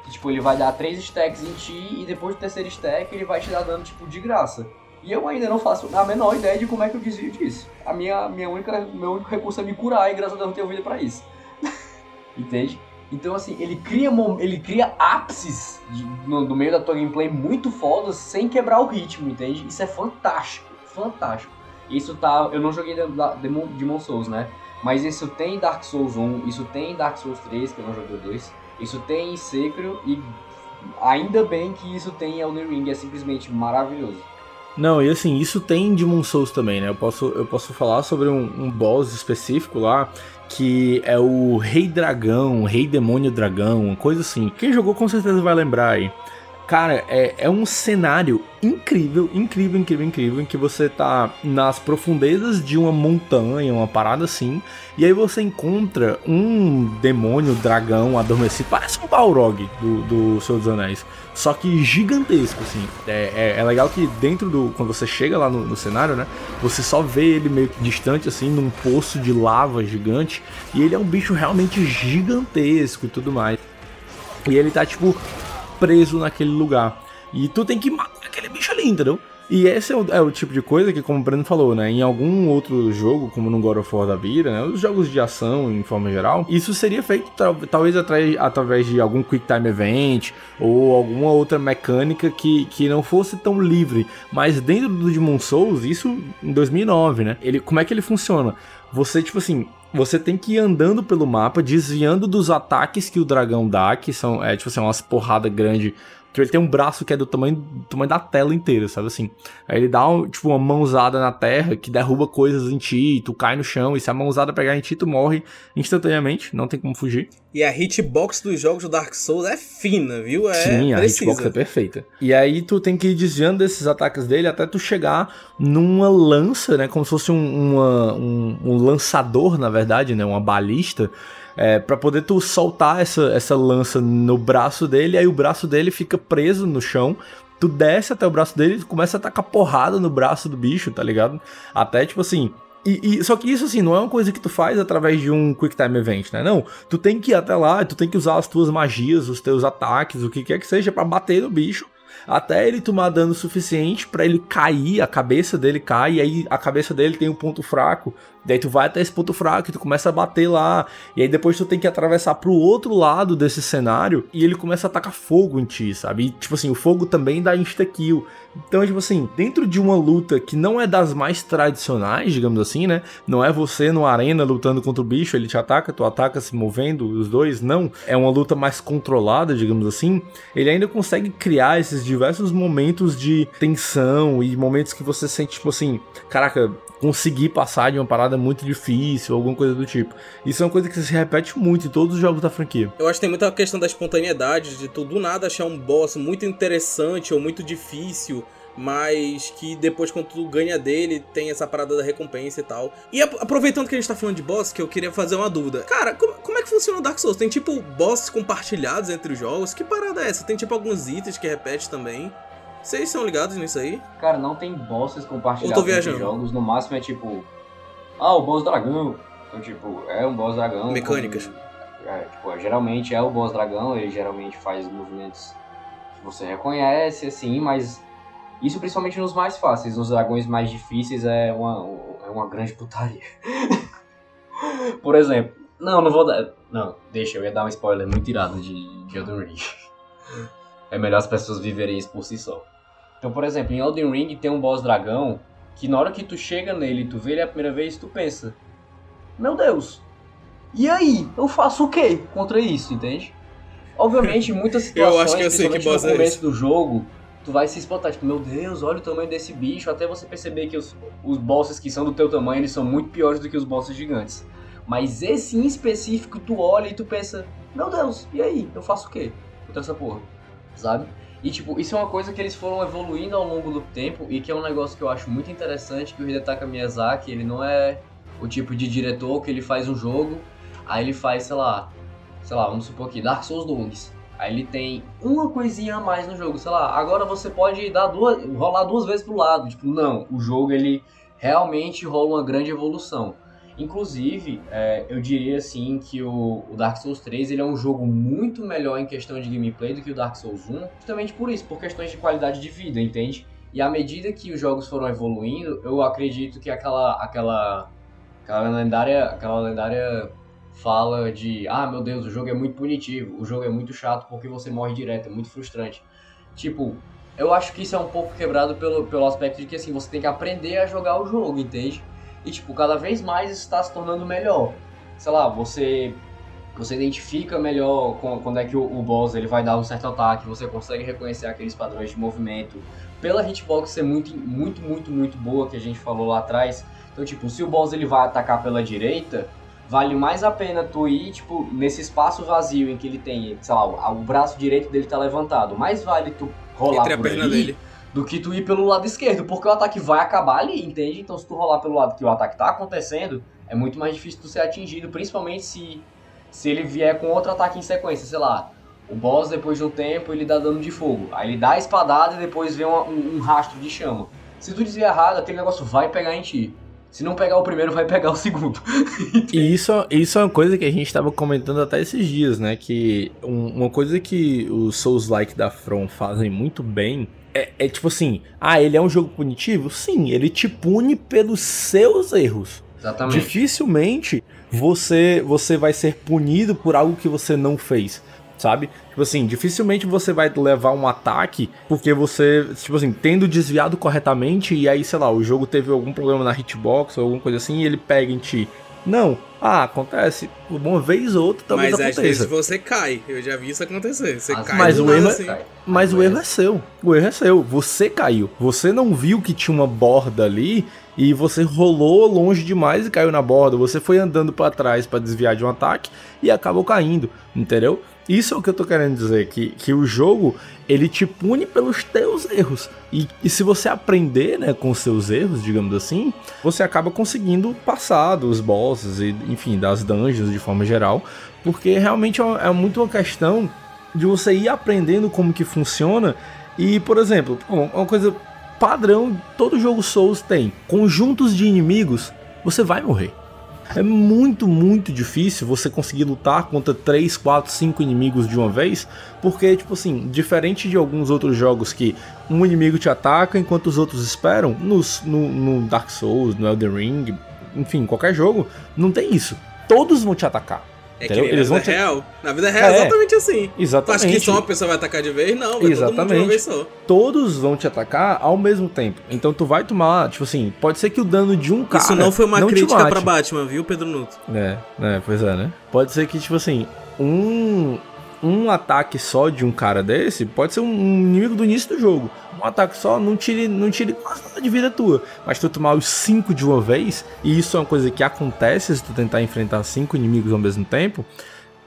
que, tipo, ele vai dar três stacks em ti e depois do terceiro stack ele vai te dar dano, tipo, de graça. E eu ainda não faço a menor ideia de como é que eu desvio disso. A minha, minha única, meu único recurso é me curar e graças a Deus eu tenho vida pra isso. Entende? Então, assim, ele cria, ele cria ápices no, no, meio da tua gameplay muito fodas sem quebrar o ritmo, entende? Isso é fantástico, fantástico. Isso tá. Eu não joguei Demon, Demon Souls, né? Mas isso tem Dark Souls 1, isso tem Dark Souls 3, que eu não joguei o 2, isso tem em Sekiro e ainda bem que isso tem em Elden Ring, é simplesmente maravilhoso. Não, e assim, isso tem em Demon Souls também, né? Eu posso, eu posso falar sobre um, um boss específico lá que é o Rei Dragão, Rei Demônio Dragão, coisa assim. Quem jogou com certeza vai lembrar aí. Cara, é, é um cenário incrível, incrível, incrível, incrível, em que você tá nas profundezas de uma montanha, uma parada assim, e aí você encontra um demônio, dragão adormecido, parece um Balrog do, do Senhor dos Anéis, só que gigantesco, assim. É, é, é legal que dentro do. Quando você chega lá no, no, cenário, né? Você só vê ele meio que distante, assim, num poço de lava gigante, e ele é um bicho realmente gigantesco e tudo mais. E ele tá, tipo, preso naquele lugar. E tu tem que matar aquele bicho ali, entendeu? E esse é o, é o, tipo de coisa que, como o Breno falou, né? Em algum outro jogo, como no God of War da vida, né? Os jogos de ação, em forma geral, isso seria feito talvez através de algum Quick Time Event ou alguma outra mecânica que, que não fosse tão livre. Mas dentro do Demon Souls, isso em 2009, né? Ele, como é que ele funciona? Você, tipo assim, você tem que ir andando pelo mapa, desviando dos ataques que o dragão dá, que são, é, tipo assim, umas porradas grandes ele tem um braço que é do tamanho, do tamanho da tela inteira, sabe assim? Aí ele dá, um, tipo, uma mãozada na terra que derruba coisas em ti, tu cai no chão, e se a mãozada pegar em ti, tu morre instantaneamente, não tem como fugir. E a hitbox dos jogos do Dark Souls é fina, viu? É Sim, a precisa. hitbox é perfeita. E aí tu tem que ir desviando desses ataques dele até tu chegar numa lança, né? Como se fosse um, uma, um, um lançador, na verdade, né? Uma balista é, para poder tu soltar essa, essa lança no braço dele, aí o braço dele fica preso no chão. Tu desce até o braço dele e começa a tacar porrada no braço do bicho, tá ligado? Até tipo assim, e, e, só que isso, assim, não é uma coisa que tu faz através de um Quick Time Event, né? Não, tu tem que ir até lá, tu tem que usar as tuas magias, os teus ataques, o que quer que seja, para bater no bicho até ele tomar dano suficiente para ele cair, a cabeça dele cai, e aí a cabeça dele tem um ponto fraco, Daí tu vai até esse ponto fraco e tu começa a bater lá. E aí depois tu tem que atravessar pro outro lado desse cenário e ele começa a atacar fogo em ti, sabe? E, tipo assim, o fogo também dá insta-kill. Então, tipo assim, dentro de uma luta que não é das mais tradicionais, digamos assim, né? Não é você no arena lutando contra o bicho, ele te ataca, tu ataca se movendo, os dois, não. É uma luta mais controlada, digamos assim. Ele ainda consegue criar esses diversos momentos de tensão e momentos que você sente, tipo assim, caraca, conseguir passar de uma parada muito difícil, alguma coisa do tipo. Isso é uma coisa que se repete muito em todos os jogos da franquia. Eu acho que tem muita questão da espontaneidade, de tu do nada achar um boss muito interessante ou muito difícil, mas que depois quando tu ganha dele tem essa parada da recompensa e tal. E aproveitando que a gente tá falando de boss, que eu queria fazer uma dúvida. Cara, como, como é que funciona o Dark Souls? Tem tipo bosses compartilhados entre os jogos? Que parada é essa? Tem tipo alguns itens que repete também? Vocês são ligados nisso aí? Cara, não tem bosses compartilhados entre jogos. No máximo é tipo. Ah, o boss dragão. Então, tipo, é um boss dragão. Mecânicas. Com, é, tipo, geralmente é o boss dragão, ele geralmente faz movimentos que você reconhece, assim, mas. Isso principalmente nos mais fáceis. Nos dragões mais difíceis é uma, é uma grande putaria. Por exemplo. Não, não vou dar. Não, deixa, eu ia dar um spoiler muito irado de, de Elden Ring. É melhor as pessoas viverem isso por si só. Então, por exemplo, em Elden Ring tem um boss dragão que na hora que tu chega nele e tu vê ele a primeira vez, tu pensa: Meu Deus, e aí? Eu faço o quê contra isso, entende? Obviamente, em muitas situações, eu acho que eu sei que boss no é começo esse. do jogo, tu vai se espantar, tipo, meu Deus, olha o tamanho desse bicho, até você perceber que os, os bosses que são do teu tamanho, eles são muito piores do que os bosses gigantes. Mas esse em específico, tu olha e tu pensa, meu Deus, e aí? Eu faço o quê contra essa porra? Sabe? E, tipo, isso é uma coisa que eles foram evoluindo ao longo do tempo e que é um negócio que eu acho muito interessante, que o Hidetaka Miyazaki, ele não é o tipo de diretor que ele faz um jogo, aí ele faz, sei lá, sei lá, vamos supor aqui, Dark Souls 2. Aí ele tem uma coisinha a mais no jogo, sei lá, agora você pode dar duas, rolar duas vezes pro lado. Tipo, não, o jogo ele realmente rola uma grande evolução. Inclusive, é, eu diria assim que o, o, Dark Souls 3 ele é um jogo muito melhor em questão de gameplay do que o Dark Souls 1, justamente por isso, por questões de qualidade de vida, entende? E à medida que os jogos foram evoluindo, eu acredito que aquela aquela aquela lendária, aquela lendária fala de, ah, meu Deus, o jogo é muito punitivo, o jogo é muito chato porque você morre direto, é muito frustrante. Tipo, eu acho que isso é um pouco quebrado pelo, pelo aspecto de que assim, você tem que aprender a jogar o jogo, entende? E, tipo, cada vez mais isso está se tornando melhor. Sei lá, você você identifica melhor quando é que o, o boss ele vai dar um certo ataque, você consegue reconhecer aqueles padrões de movimento. Pela hitbox ser muito, muito, muito, muito boa, que a gente falou lá atrás. Então, tipo, se o boss ele vai atacar pela direita, vale mais a pena tu ir, tipo, nesse espaço vazio em que ele tem, sei lá, o braço direito dele tá levantado. Mais vale tu rolar Entre a por perna aí dele. Do que tu ir pelo lado esquerdo, porque o ataque vai acabar ali, entende? Então se tu rolar pelo lado que o ataque tá acontecendo, é muito mais difícil tu ser atingido, principalmente se, se ele vier com outro ataque em sequência, sei lá. O boss, depois de um tempo, ele dá dano de fogo. Aí ele dá a espadada e depois vem uma- um, um rastro de chama. Se tu desviar errado, aquele negócio vai pegar em ti. Se não pegar o primeiro, vai pegar o segundo. E isso, isso é uma coisa que a gente tava comentando até esses dias, né? Que um- uma coisa que os Souls-like da From fazem muito bem é, é tipo assim: ah, ele é um jogo punitivo? Sim, ele te pune pelos seus erros. Exatamente. Dificilmente você você vai ser punido por algo que você não fez, sabe? Tipo assim, dificilmente você vai levar um ataque porque você, tipo assim, tendo desviado corretamente e aí, sei lá, o jogo teve algum problema na hitbox ou alguma coisa assim e ele pega em ti. Não. Ah, acontece uma vez ou outra, talvez Mas às vezes aconteça. você cai. Eu já vi isso acontecer. Você cai Mas o erro é- assim. Mas o erro é seu. O erro é seu. Você caiu. Você não viu que tinha uma borda ali e você rolou longe demais e caiu na borda. Você foi andando pra trás pra desviar de um ataque e acabou caindo, entendeu? Isso é o que eu tô querendo dizer, que, que o jogo, ele te pune pelos teus erros. E, e se você aprender, né, com os seus erros, digamos assim, você acaba conseguindo passar dos bosses e, enfim, das dungeons de forma geral, porque realmente é, é muito uma questão de você ir aprendendo como que funciona. E, por exemplo, uma coisa padrão, todo jogo Souls tem. Conjuntos de inimigos, você vai morrer. É muito, muito difícil você conseguir lutar contra 3, 4, 5 inimigos de uma vez, porque, tipo assim, diferente de alguns outros jogos que um inimigo te ataca enquanto os outros esperam, nos, no, no Dark Souls, no Elden Ring, enfim, qualquer jogo, não tem isso. Todos vão te atacar. É que Entendeu? Eles na vão vida te- real. Na vida real é É. exatamente assim. Tu Exatamente. acha que só uma pessoa vai atacar de vez? Não, vai todo mundo de uma Exatamente. vez só. Todos vão te atacar ao mesmo tempo. Então tu vai tomar, tipo assim, pode ser que o dano de um cara. Isso não foi uma te crítica pra Batman, viu, Pedro Nuto? É, é, pois é, né? Pode ser que, tipo assim, um, um ataque só de um cara desse pode ser um inimigo do início do jogo. Um ataque só não tire, não tire quase nada de vida tua. Mas tu tomar os cinco de uma vez, e isso é uma coisa que acontece se tu tentar enfrentar cinco inimigos ao mesmo tempo,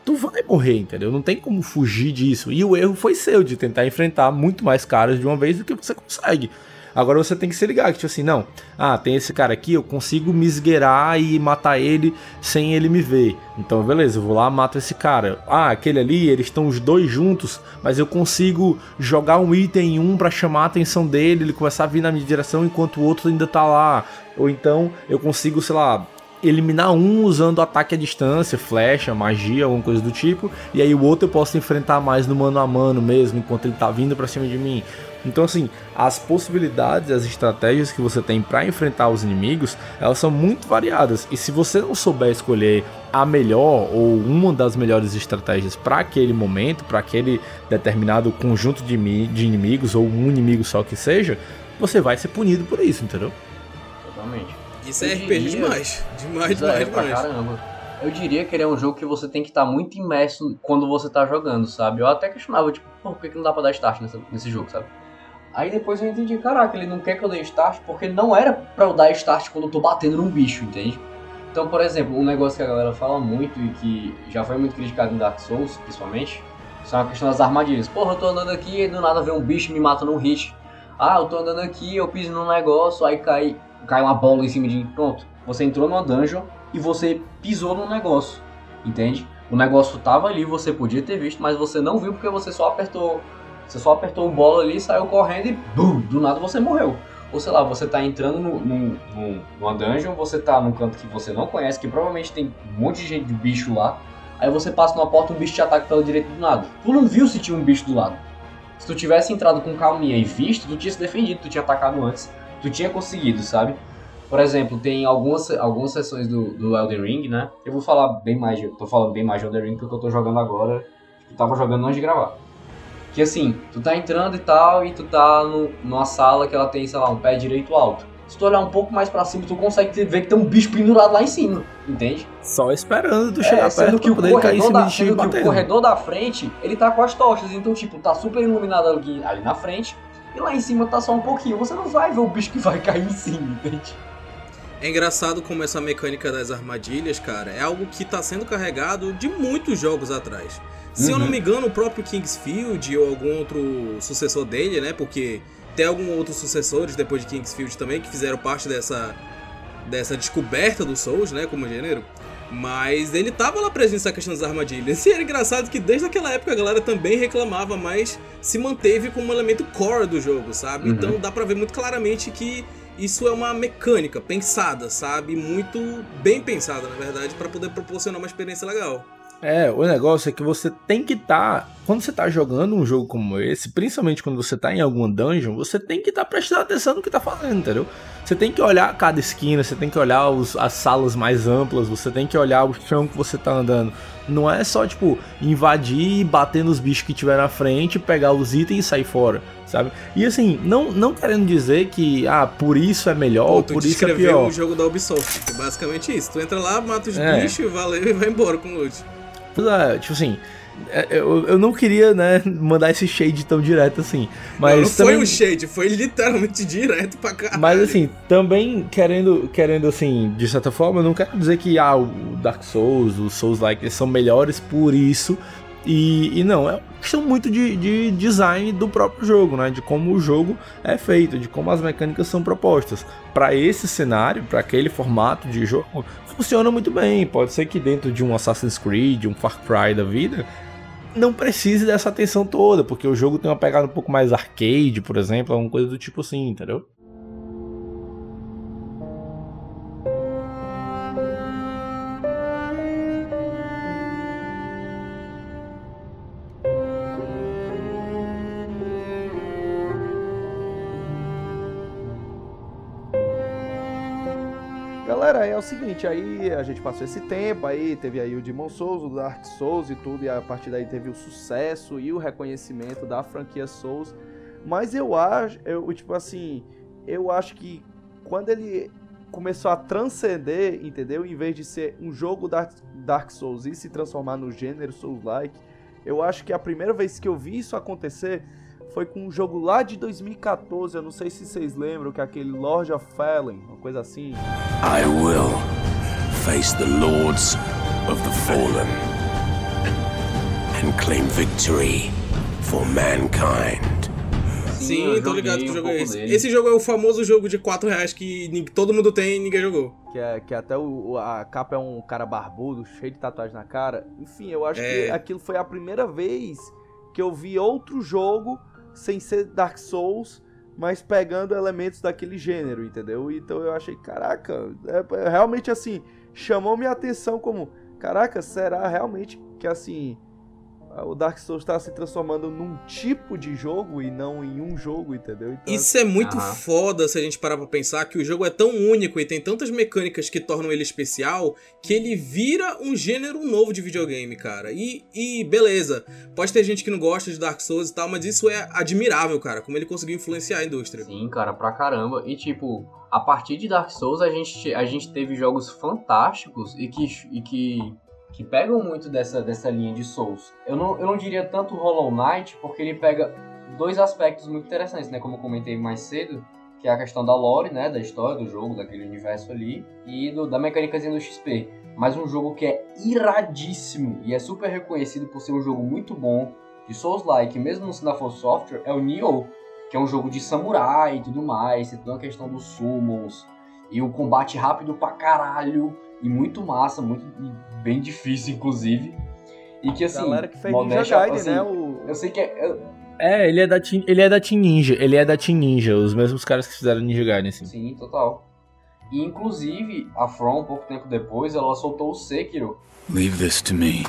tu vai morrer, entendeu? Não tem como fugir disso. E o erro foi seu de tentar enfrentar muito mais caras de uma vez do que você consegue. Agora você tem que se ligar que, tipo assim, não. Ah, tem esse cara aqui, eu consigo me esgueirar e matar ele sem ele me ver. Então, beleza, eu vou lá mato esse cara. Ah, aquele ali, eles estão os dois juntos, mas eu consigo jogar um item em um pra chamar a atenção dele, ele começar a vir na minha direção enquanto o outro ainda tá lá. Ou então eu consigo, sei lá, eliminar um usando ataque à distância, flecha, magia, alguma coisa do tipo, e aí o outro eu posso enfrentar mais no mano a mano mesmo, enquanto ele tá vindo pra cima de mim. Então assim, as possibilidades, as estratégias que você tem pra enfrentar os inimigos, elas são muito variadas. E se você não souber escolher a melhor ou uma das melhores estratégias para aquele momento, para aquele determinado conjunto de, de inimigos ou um inimigo só que seja, você vai ser punido por isso, entendeu? Totalmente. Isso é Eu RPG diria- demais. Demais, Isso é demais, pra demais. caramba. Eu diria que ele é um jogo que você tem que estar muito imerso quando você tá jogando, sabe? Eu até questionava, tipo, por que, que não dá pra dar start nessa- nesse jogo, sabe? Aí depois eu entendi, caraca, ele não quer que eu dê start porque não era pra eu dar start quando eu tô batendo num bicho, entende? Então, por exemplo, um negócio que a galera fala muito e que já foi muito criticado em Dark Souls, principalmente, são a questão das armadilhas. Porra, eu tô andando aqui e do nada vem um bicho e me mata num hit. Ah, eu tô andando aqui, eu piso num negócio, aí cai, cai uma bola em cima de mim. Pronto. Você entrou numa dungeon e você pisou num negócio. Entende? O negócio tava ali, você podia ter visto, mas você não viu porque você só apertou. Você só apertou o bola ali, saiu correndo e bum, do nada você morreu. Ou sei lá, você tá entrando no, no, no- numa dungeon, você tá num canto que você não conhece, que provavelmente tem um monte de gente de bicho lá. Aí você passa numa porta, um bicho te ataca pela direita do nada. Tu não viu se tinha um bicho do lado. Se tu tivesse entrado com calminha e visto, tu tinha se defendido, tu tinha atacado antes, tu tinha conseguido, sabe? Por exemplo, tem algumas, algumas sessões do, do Elden Ring, né? Eu vou falar bem mais, eu tô falando bem mais de Elden Ring porque eu tô jogando agora, eu tava jogando antes de gravar. Que assim, tu tá entrando e tal, e tu tá no, numa sala que ela tem, sei lá, um pé direito alto. Se tu olhar um pouco mais pra cima, tu consegue ver que tem um bicho pendurado lá em cima, entende? Só esperando tu É, chegar sendo perto que o corredor, da, sendo que o bater. corredor da frente, ele tá com as tochas, então tipo, tá super iluminado ali, ali na frente, e lá em cima tá só um pouquinho. Você não vai ver o bicho que vai cair em cima, entende? É engraçado como essa mecânica das armadilhas, cara, é algo que tá sendo carregado de muitos jogos atrás. Se eu não Uhum. me engano, o próprio Kingsfield ou algum outro sucessor dele, né? Porque tem alguns outros sucessores depois de Kingsfield também que fizeram parte dessa, dessa descoberta do Souls, né? Como gênero. Mas ele tava lá presente nessa questão das armadilhas. E era engraçado que desde aquela época a galera também reclamava, mas se manteve como um elemento core do jogo, sabe? Uhum. Então dá pra ver muito claramente que isso é uma mecânica pensada, sabe? Muito bem pensada, na verdade, pra poder proporcionar uma experiência legal. É, o negócio é que você tem que estar. quando você tá jogando um jogo como esse, principalmente quando você tá em alguma dungeon, você tem que estar prestando atenção no que tá fazendo, entendeu? Você tem que olhar cada esquina, você tem que olhar os- as salas mais amplas, você tem que olhar o chão que você tá andando. Não é só, tipo, invadir e bater nos bichos que tiver na frente, pegar os itens e sair fora, sabe? E assim, não, não querendo dizer que, ah, por isso é melhor ou Pô, por isso é pior. o jogo da Ubisoft, que é basicamente isso. Tu entra lá, mata os É. bichos, valeu e vai embora com o loot. Pois é, tipo assim, eu, eu não queria, né, mandar esse shade tão direto assim. Mas não, não foi também, um shade, foi literalmente direto pra caralho. Mas assim, também querendo, querendo assim, de certa forma, eu não quero dizer que ah, o Dark Souls, os Souls-like são melhores por isso. E, e não, é uma questão muito de, de design do próprio jogo, né? De como o jogo é feito, de como as mecânicas são propostas. Para esse cenário, para aquele formato de jogo, funciona muito bem. Pode ser que dentro de um Assassin's Creed, um Far Cry da vida, não precise dessa atenção toda, porque o jogo tem uma pegada um pouco mais arcade, por exemplo, alguma coisa do tipo assim, entendeu? É o seguinte, aí a gente passou esse tempo, aí teve aí o Demon Souls, o Dark Souls e tudo, e a partir daí teve o sucesso e o reconhecimento da franquia Souls. Mas eu acho, eu, tipo assim, eu acho que quando ele começou a transcender, entendeu? Em vez de ser um jogo Dark, Dark Souls e se transformar no gênero Souls-like, eu acho que a primeira vez que eu vi isso acontecer foi com um jogo lá de 2014, eu não sei se vocês lembram, que é aquele Lord of Fallen, uma coisa assim. I will face the lords of the fallen and claim victory for mankind. Sim, eu tô ligado que um jogo é esse. dele. Esse jogo é o famoso jogo de 4 reais que todo mundo tem e ninguém jogou. Que, é, que até o, o- a capa é um cara barbudo, cheio de tatuagem na cara. Enfim, eu acho É. que aquilo foi a primeira vez que eu vi outro jogo sem ser Dark Souls, mas pegando elementos daquele gênero, entendeu? Então eu achei, caraca, é, é realmente assim, chamou minha atenção como, caraca, será realmente que assim o Dark Souls está se transformando num tipo de jogo e não em um jogo, entendeu? Então, Isso é muito Aham. foda se a gente parar pra pensar que o jogo é tão único e tem tantas mecânicas que tornam ele especial que ele vira um gênero novo de videogame, cara. E, e beleza, pode ter gente que não gosta de Dark Souls e tal, mas isso é admirável, cara, como ele conseguiu influenciar a indústria. Sim, cara, pra caramba. E tipo, a partir de Dark Souls a gente, a gente teve jogos fantásticos e que, e que, que pegam muito dessa, dessa linha de Souls. Eu não, eu não diria tanto Hollow Knight, porque ele pega dois aspectos muito interessantes, né? Como eu comentei mais cedo, que é a questão da lore, né? Da história do jogo, daquele universo ali, e do, da mecânicazinha do XP. Mas um jogo que é iradíssimo e é super reconhecido por ser um jogo muito bom, de Souls-like, mesmo não sendo da Software, é o Nioh que é um jogo de samurai e tudo mais, tem toda a questão dos summons, e o combate rápido pra caralho, e muito massa, muito e bem difícil, inclusive. E que assim, galera que fez Ninja Gaiden, assim, né? O, Eu sei que é. eu- É, ele é da Team, ele é da Team Ninja. Ele é da Team Ninja, os mesmos caras que fizeram Ninja Gaiden, assim. sim, total. E inclusive, a From, pouco tempo depois, ela soltou o Sekiro. Leave this to me.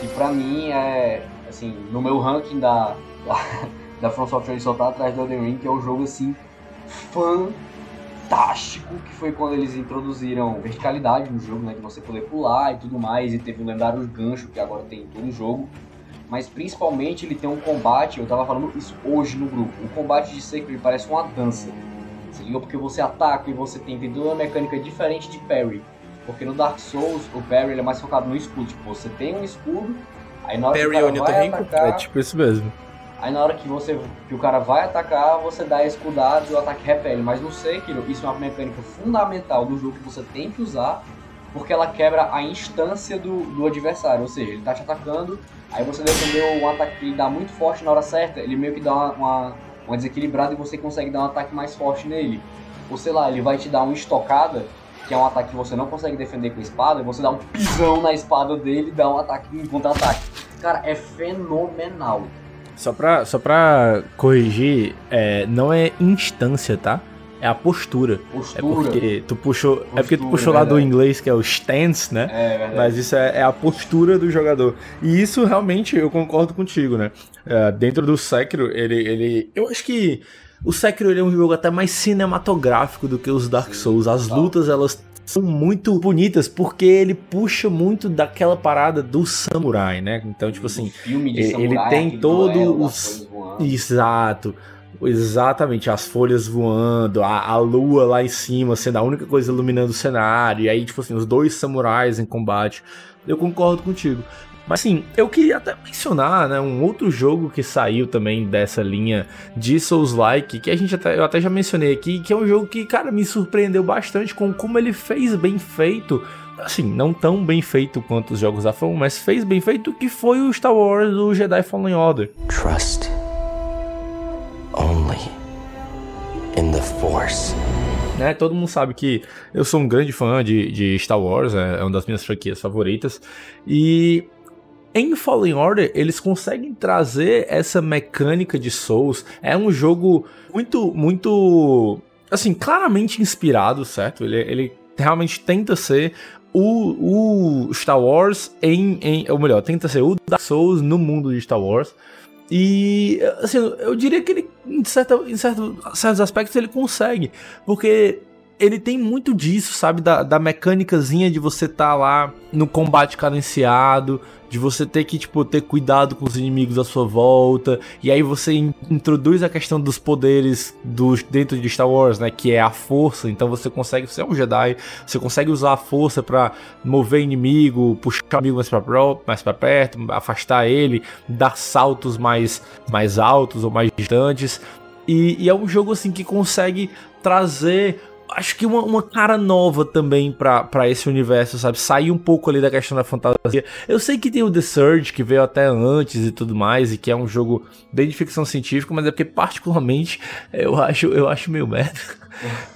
que pra mim é, assim, no meu ranking da, da, da From Software só tá atrás do Elden Ring, que é um jogo, assim, fantástico, que foi quando eles introduziram verticalidade no jogo, né, de você poder pular e tudo mais, e teve o lendário gancho, que agora tem em todo o jogo, mas principalmente ele tem um combate, eu tava falando isso hoje no grupo, o combate de Sekiro ele parece uma dança, se liga porque você ataca e você tem, tem toda uma mecânica diferente de parry, porque no Dark Souls, o parry ele é mais focado no escudo. Tipo, você tem um escudo, aí na hora Parry que o cara vai ornitorrinco? atacar, É tipo isso mesmo. Aí na hora que você que o cara vai atacar, você dá a escudada e o ataque repele. Mas no Sekiro, isso é uma mecânica fundamental do jogo que você tem que usar, porque ela quebra a instância do, do adversário. Ou seja, ele tá te atacando, aí você defendeu um ataque que ele dá muito forte na hora certa, ele meio que dá uma, uma, uma desequilibrada e você consegue dar um ataque mais forte nele. Ou sei lá, ele vai te dar uma estocada, que é um ataque que você não consegue defender com a espada, e você dá um pisão na espada dele e dá um ataque em contra-ataque. Cara, é fenomenal. Só pra, só pra corrigir, é, não é instância, tá? É a postura. É Postura. porque tu puxou. é porque tu Postura, puxou lá do verdade. inglês, que é o stance, né? É verdade. Mas isso é, é a postura do jogador. E isso realmente eu concordo contigo, né? É, dentro do Sekiro, ele, ele. Eu acho que o Sekiro é um jogo até mais cinematográfico do que os Dark Souls. As lutas, elas são muito bonitas porque ele puxa muito daquela parada do samurai, né? Então, tipo assim. ele- tem todo duelo, os-. Exato. Exatamente, as folhas voando, a, a lua lá em cima sendo a única coisa iluminando o cenário, e aí, tipo assim, os dois samurais em combate. Eu concordo contigo. Mas assim, eu queria até mencionar, né, um outro jogo que saiu também dessa linha de Souls-like, que a gente até, eu até já mencionei aqui, que é um jogo que, cara, me surpreendeu bastante com como ele fez bem feito. Assim, não tão bem feito quanto os jogos da From, mas fez bem feito, que foi o Star Wars, o Jedi Fallen Order. Trust only in the Force. né? Todo mundo sabe que eu sou um grande fã de, de Star Wars, é, é uma das minhas franquias favoritas. E em Fallen Order, eles conseguem trazer essa mecânica de Souls. É um jogo muito, muito, assim, claramente inspirado, certo? Ele, ele realmente tenta ser o, o Star Wars em, em. Ou melhor, tenta ser o Dark Souls no mundo de Star Wars. E, assim, eu diria que ele, em, certa, em certo, certos aspectos, ele consegue. Porque ele tem muito disso, sabe? Da, da mecânicazinha de você estar tá lá no combate cadenciado, de você ter que, tipo, ter cuidado com os inimigos à sua volta. E aí você in introduz a questão dos poderes dos, dentro de Star Wars, né? Que é a força. Então você consegue, você é um Jedi, você consegue usar a força para mover inimigo, puxar o inimigo mais pra, mais pra perto, afastar ele, dar saltos mais, mais altos ou mais distantes. E, e é um jogo assim que consegue trazer acho que uma, uma cara nova também para esse universo, sabe? Sair um pouco ali da questão da fantasia. Eu sei que tem o The Surge, que veio até antes e tudo mais, e que é um jogo bem de ficção científica, mas é porque, particularmente, eu acho, eu acho meio merda.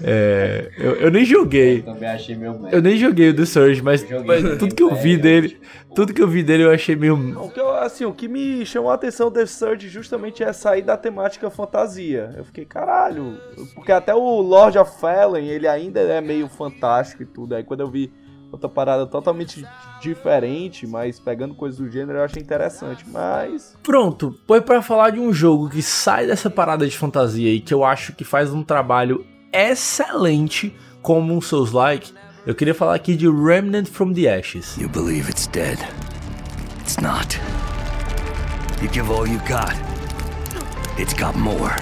É, eu, eu, nem joguei. Eu também achei meio merda. Eu nem joguei o The Surge, mas, mas tudo que eu vi dele, tudo que eu vi dele eu achei meio. O que, eu, assim, o que me chamou a atenção do The Surge justamente é sair da temática fantasia. Eu fiquei, caralho. Porque até o Lord of Fallen, ele ainda é meio fantástico e tudo. Aí quando eu vi outra parada totalmente diferente, mas pegando coisas do gênero, eu achei interessante, mas... Pronto, foi para falar de um jogo que sai dessa parada de fantasia e que eu acho que faz um trabalho excelente como um Souls-like, eu queria falar aqui de Remnant from the Ashes. You believe it's dead. It's not. You give all you got. It's got more.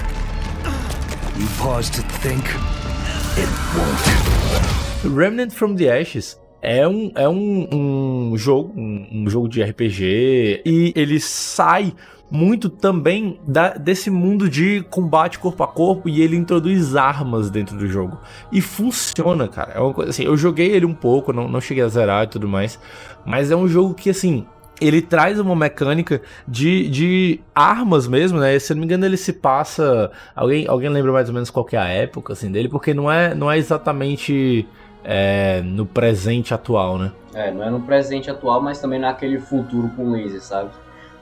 You pause to think. Remnant from the Ashes é um, é um, um jogo, um, um, jogo de RPG, e ele sai muito também da, desse mundo de combate corpo a corpo e ele introduz armas dentro do jogo. E funciona, cara. É uma coisa assim, eu joguei ele um pouco, não, não cheguei a zerar e tudo mais, mas é um jogo que assim, ele traz uma mecânica de, de armas mesmo, né? Se eu não me engano, ele se passa. Alguém, alguém lembra mais ou menos qual é a época assim, dele? Porque não é, não é exatamente é, no presente atual, né? É, não é no presente atual, mas também naquele futuro com laser, sabe?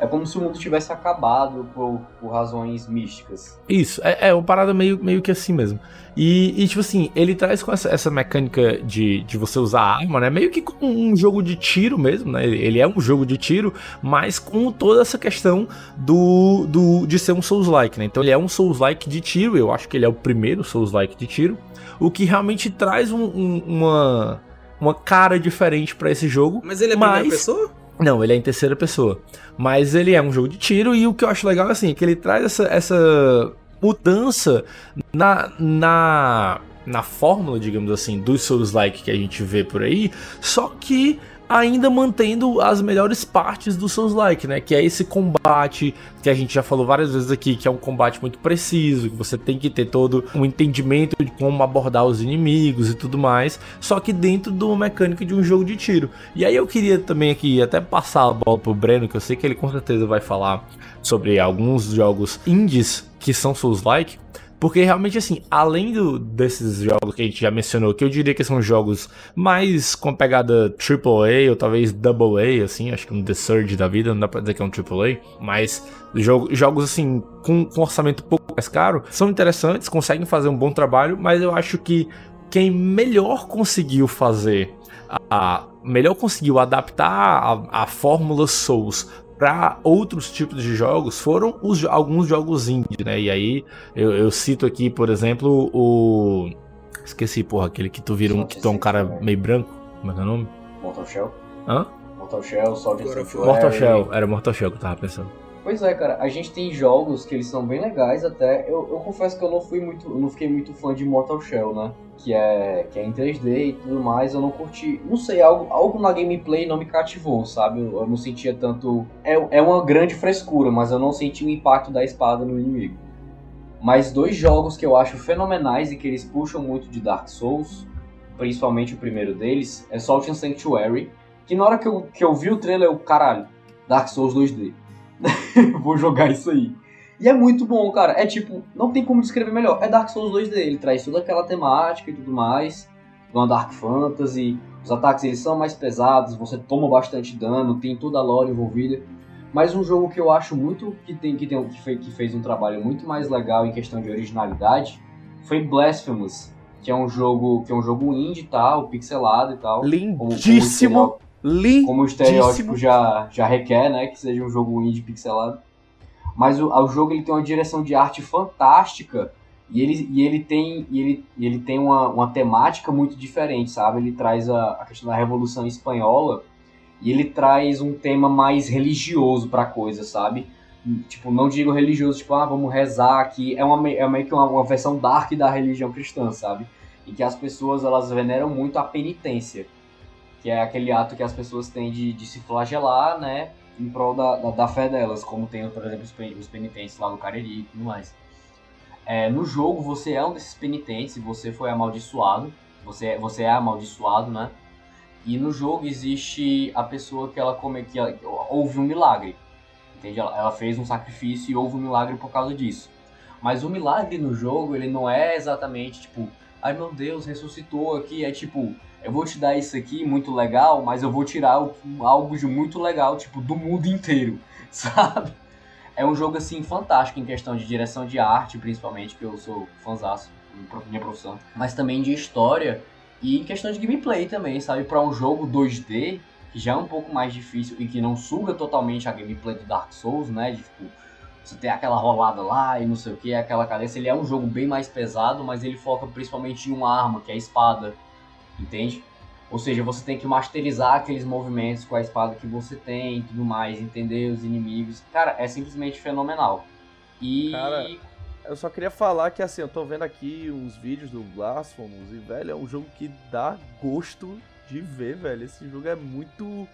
É como se o mundo tivesse acabado por, por razões místicas. Isso, é, é uma parada meio, meio que assim mesmo. E, e tipo assim, ele traz com essa, essa mecânica de, de você usar arma, né? Meio que com um jogo de tiro mesmo, né? Ele é um jogo de tiro, mas com toda essa questão do, do de ser um Souls-like, né? Então ele é um Souls-like de tiro, eu acho que ele é o primeiro Souls-like de tiro. O que realmente traz um, um, uma, uma cara diferente para esse jogo. Mas ele é mas... primeira pessoa? Não, ele é em terceira pessoa. Mas ele é um jogo de tiro e o que eu acho legal assim, é que ele traz essa, essa mudança na, na, na fórmula, digamos assim, dos Souls-like que a gente vê por aí, só que ainda mantendo as melhores partes do Souls-like, né? Que é esse combate que a gente já falou várias vezes aqui, que é um combate muito preciso, que você tem que ter todo um entendimento de como abordar os inimigos e tudo mais, só que dentro de uma mecânica de um jogo de tiro. E aí eu queria também aqui até passar a bola pro Breno, que eu sei que ele com certeza vai falar sobre alguns jogos indies que são Souls-like, porque realmente, assim, além do, desses jogos que a gente já mencionou, que eu diria que são jogos mais com pegada AAA ou talvez AA, assim, acho que um The Surge da vida, não dá pra dizer que é um AAA, mas jogo, jogos, assim, com, com orçamento pouco mais caro, são interessantes, conseguem fazer um bom trabalho, mas eu acho que quem melhor conseguiu fazer a, melhor conseguiu adaptar a, a fórmula Souls para outros tipos de jogos foram os, alguns jogos indie, né? E aí eu, eu, cito aqui, por exemplo, o. Esqueci, porra, aquele que tu vira um, que tu é um cara meio branco. Como é que é o nome? Mortal Shell? Hã? Mortal Shell, Soldier Mortal Shell, era Mortal Shell que eu tava pensando. Pois é, cara, a gente tem jogos que eles são bem legais até. Eu, eu confesso que eu não fui muito. não fiquei muito fã de Mortal Shell, né? Que é, que é em 3D e tudo mais, eu não curti. Não sei, algo, algo na gameplay não me cativou, sabe? Eu, eu não sentia tanto. É, é uma grande frescura, mas eu não senti o impacto da espada no inimigo. Mas dois jogos que eu acho fenomenais e que eles puxam muito de Dark Souls, principalmente o primeiro deles, é Salt and Sanctuary. Que na hora que eu, que eu vi o trailer, eu, caralho, Dark Souls 2D. Vou jogar isso aí. E é muito bom, cara. É tipo, não tem como descrever melhor. É Dark Souls 2D. Ele traz toda aquela temática e tudo mais. Uma Dark Fantasy. Os ataques eles são mais pesados. Você toma bastante dano. Tem toda a lore envolvida. Mas um jogo que eu acho muito que tem que, tem, que, fez, que fez um trabalho muito mais legal em questão de originalidade foi Blasphemous, que é um jogo que é um jogo indie tal, pixelado e tal. Lindíssimo. Como, como o estereótipo já, já requer, né? Que seja um jogo indie pixelado. Mas o, o jogo ele tem uma direção de arte fantástica e ele, e ele tem, e ele, e ele tem uma, uma temática muito diferente, sabe? Ele traz a, a questão da Revolução Espanhola e ele traz um tema mais religioso pra coisa, sabe? Tipo, não digo religioso, tipo, ah, vamos rezar aqui. É, uma, é meio que uma, uma versão dark da religião cristã, sabe? Em que as pessoas, elas veneram muito a penitência. Que é aquele ato que as pessoas têm de, de se flagelar, né? Em prol da, da, da fé delas, como tem, por exemplo, os, pen- os penitentes lá no Cariri e tudo mais. É, no jogo, você é um desses penitentes, você foi amaldiçoado. Você, é- você é amaldiçoado, né? E no jogo existe a pessoa que ela come que ela- houve um milagre. Entende? Ela, ela fez um sacrifício e houve um milagre por causa disso. Mas o milagre no jogo, ele não é exatamente tipo, ai meu Deus, ressuscitou aqui. É tipo, eu vou te dar isso aqui muito legal, mas eu vou tirar algo de muito legal, tipo, do mundo inteiro, sabe? É um jogo assim fantástico em questão de direção de arte, principalmente, que eu sou fãzaço, minha profissão. Mas também de história e em questão de gameplay também, sabe? Para um jogo 2D, que já é um pouco mais difícil e que não suga totalmente a gameplay do Dark Souls, né? De tipo, você tem aquela rolada lá e não sei o que, aquela cadência. Ele é um jogo bem mais pesado, mas ele foca principalmente em uma arma, que é a espada, entende? Ou seja, você tem que masterizar aqueles movimentos com a espada que você tem e tudo mais, entender os inimigos. Cara, é simplesmente fenomenal. E. Cara, Eu só queria falar que assim, eu tô vendo aqui uns vídeos do Blasphemous e, velho, é um jogo que dá gosto de ver, velho. Esse jogo é muito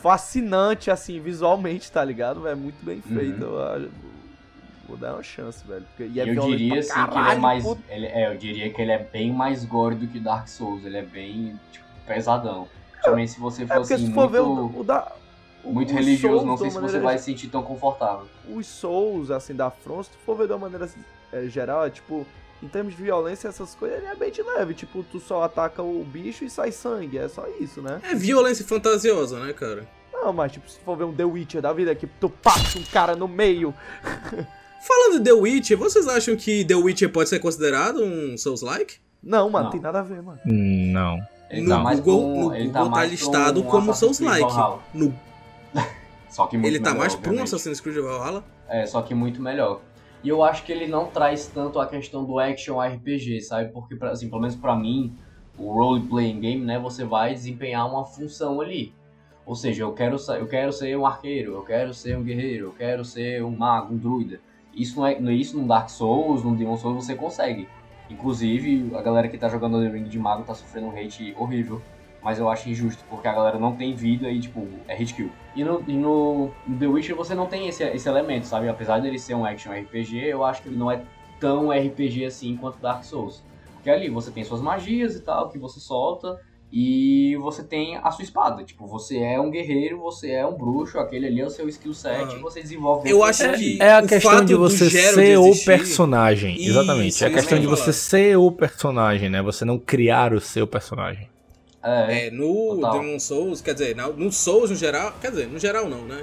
fascinante, assim, visualmente, tá ligado? É muito bem feito. Eu acho- vou dar uma chance, velho. Porque, e é eu diria assim que ele é caralho, mais. Ele, é, eu diria que ele é bem mais gore do que Dark Souls. Ele é bem tipo, pesadão. Principalmente se você for É porque assim, se for ver muito, o, o da. o- muito os religioso, Souls, não sei se você vai se sentir tão confortável. os Souls, assim, da From, se tu for ver de uma maneira é, geral, é tipo, em termos de violência, essas coisas, ele é bem de leve. Tipo, tu só ataca o bicho e sai sangue, é só isso, né? É violência fantasiosa, né, cara? Não, mas tipo, se tu for ver um The Witcher da vida, que tu passa um cara no meio. Falando de The Witcher, vocês acham que The Witcher pode ser considerado um Souls-like? Não, mano, Não. tem nada a ver, mano. Não. Ele No tá mais Google, um- no ele Google tá, mais pra listado um como Souls-like. No- Só que muito Ele tá melhor, mais pra um. Assassin's Creed Valhalla. É, só que muito melhor. E eu acho que ele não traz tanto a questão do action RPG, sabe? Porque, pra- assim, pelo menos pra mim, o role-playing game, né? Você vai desempenhar uma função ali. Ou seja, eu quero, eu quero ser um arqueiro, eu quero ser um guerreiro, eu quero ser um mago, um druida. Isso não é isso no Dark Souls, no Demon Souls você consegue. Inclusive, a galera que tá jogando The Ring de mago tá sofrendo um hate horrível. Mas eu acho injusto, porque a galera não tem vida e, tipo, é hit kill. E no, e no The Witcher você não tem esse, esse elemento, sabe? Apesar dele ser um action RPG, eu acho que ele não é tão RPG assim quanto Dark Souls. Porque ali você tem suas magias e tal, que você solta, e você tem a sua espada. Tipo, você é um guerreiro, você é um bruxo, aquele ali é o seu skill set, Ah. e você desenvolve... Eu acho daquele. que- É a questão de você ser o personagem. Isso, Exatamente. É a questão que de você ser o personagem, né? Você não criar o seu personagem. É, É, no Total. Demon Souls, quer dizer, no Souls no geral, quer dizer, no geral não, né?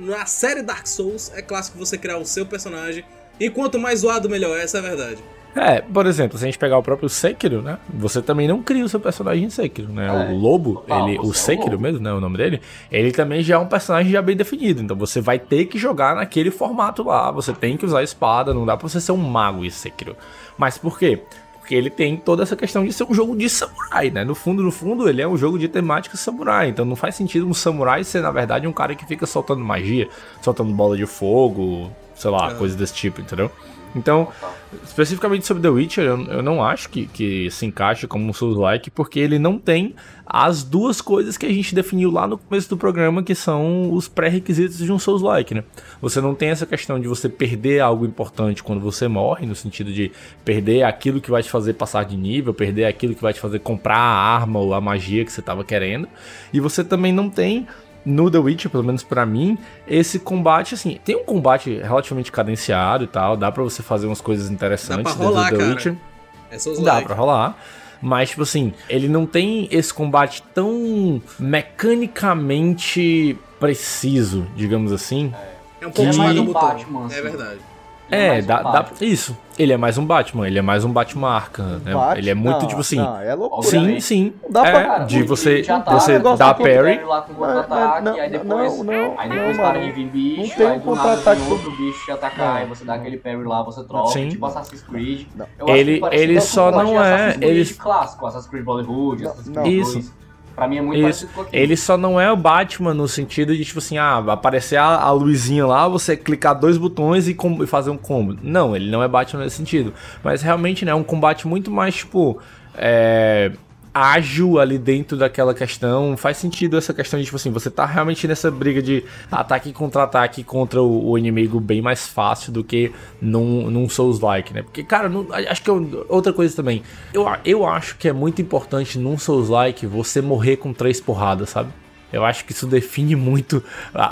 Na série Dark Souls é clássico você criar o seu personagem. E quanto mais zoado, melhor, essa é a verdade. É, por exemplo, se a gente pegar o próprio Sekiro, né? Você também não cria o seu personagem em Sekiro, né? É, o Lobo, ele, é o o Sekiro Lobo. mesmo, né? O nome dele, ele também já é um personagem já bem definido. Então você vai ter que jogar naquele formato lá. Você tem que usar a espada, não dá pra você ser um mago em Sekiro. Mas por quê? Porque ele tem toda essa questão de ser um jogo de samurai, né? No fundo, no fundo, ele é um jogo de temática samurai. Então não faz sentido um samurai ser, na verdade, um cara que fica soltando magia, soltando bola de fogo, sei lá, É. coisas desse tipo, entendeu? Então, especificamente sobre The Witcher, eu, eu não acho que, que se encaixa como um Souls-like, porque ele não tem as duas coisas que a gente definiu lá no começo do programa, que são os pré-requisitos de um Souls-like, né? Você não tem essa questão de você perder algo importante quando você morre, no sentido de perder aquilo que vai te fazer passar de nível, perder aquilo que vai te fazer comprar a arma ou a magia que você estava querendo. E você também não tem no The Witcher, pelo menos pra mim, esse combate, assim, tem um combate relativamente cadenciado e tal, dá pra você fazer umas coisas interessantes Dá pra dentro do The cara. Witcher. É Souls Dá like. pra rolar. Mas, tipo assim, ele não tem esse combate tão mecanicamente preciso, digamos assim. É um pouco É mais botão. Batman, É assim. verdade. É, um dá, dá, Batman. isso. Ele é mais um Batman, ele é mais um Batman Arkham, né? Ele é muito, não, tipo assim. Não, é loucura. sim, obviamente. sim. Não dá é, pra- Cara, de você, tá- você dá parry. não, depois, não, aí não, depois mano. para de vir bicho, Não tem aí um do nada contra-ataque vem outro bicho te atacar, Não. aí você dá aquele parry lá, você troca, Sim. tipo Assassin's Creed. Não. Eu acho Ele- ele o só não de é- Assassin's Creed ele- clássico, Assassin's Creed Não, Assassin's não. Creed Isso. 2. Pra mim é muito Isso. Ele só não é o Batman no sentido de, tipo assim, ah, aparecer a, a luzinha lá, você clicar dois botões e, com- e fazer um combo. Não, ele não é Batman nesse sentido. Mas realmente, né, é um combate muito mais, tipo, é, ágil ali dentro daquela questão. Faz sentido essa questão de, tipo assim, você tá realmente nessa briga de ataque e contra-ataque contra o, o inimigo bem mais fácil do que num, num Souls-like, né? Porque, cara, não- acho que outra coisa também. Eu, eu acho que é muito importante num Souls-like você morrer com três porradas, sabe? Eu acho que isso define muito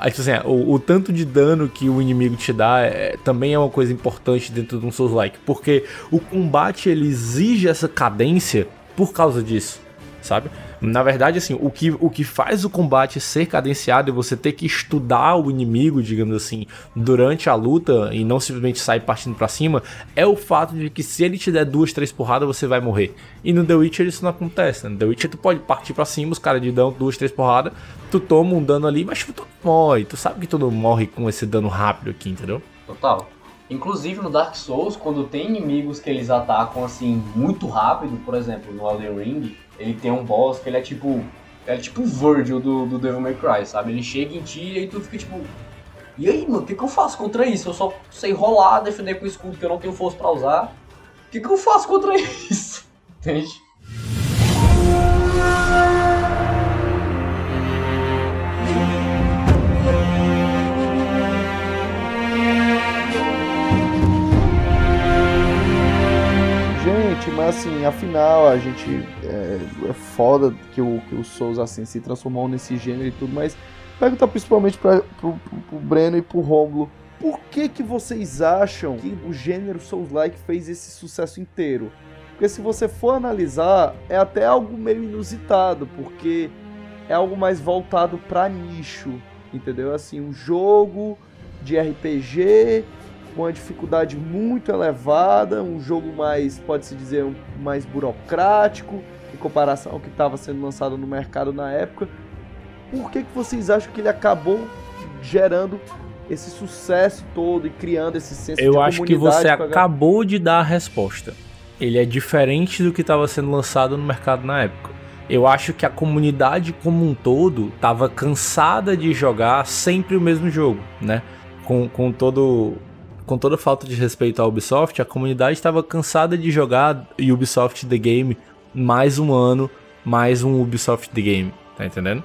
tipo assim, o, o tanto de dano que o inimigo te dá é- também é uma coisa importante dentro de um Souls-like, porque o combate ele exige essa cadência por causa disso, sabe? Na verdade, assim, o que, o que faz o combate ser cadenciado e você ter que estudar o inimigo, digamos assim, durante a luta e não simplesmente sair partindo pra cima, é o fato de que se ele te der duas, três porradas, você vai morrer. E no The Witcher isso não acontece, né? No The Witcher tu pode partir pra cima, os caras te dão duas, três porradas, tu toma um dano ali, mas tu morre. Tu sabe que tu morre com esse dano rápido aqui, entendeu? Total. Inclusive no Dark Souls, quando tem inimigos que eles atacam assim muito rápido, por exemplo, no Elden Ring, ele tem um boss que ele é tipo. É tipo o Virgil do, do Devil May Cry, sabe? Ele chega em ti e aí tu fica tipo. E aí, mano, o que, que eu faço contra isso? Eu só sei rolar, defender com escudo que eu não tenho força pra usar. O que, que eu faço contra isso? Entende? Gente, mas assim, afinal, a gente é, é foda que o, que o Souls assim se transformou nesse gênero e tudo, mas pergunta principalmente pra, pro, pro, pro Breno e pro Romulo. Por que que vocês acham que o gênero Souls-like fez esse sucesso inteiro? Porque se você for analisar, é até algo meio inusitado, porque é algo mais voltado pra nicho, entendeu? Assim, um jogo de RPG com uma dificuldade muito elevada, um jogo mais, pode-se dizer, mais burocrático em comparação ao que estava sendo lançado no mercado na época. Por que, que vocês acham que ele acabou gerando esse sucesso todo e criando esse senso de Eu acho que você a acabou de dar a resposta. Ele é diferente do que estava sendo lançado no mercado na época. Eu acho que a comunidade como um todo estava cansada de jogar sempre o mesmo jogo, né? Com, com todo com toda falta de respeito à Ubisoft, a comunidade estava cansada de jogar Ubisoft The Game mais um ano, mais um Ubisoft The Game, tá entendendo?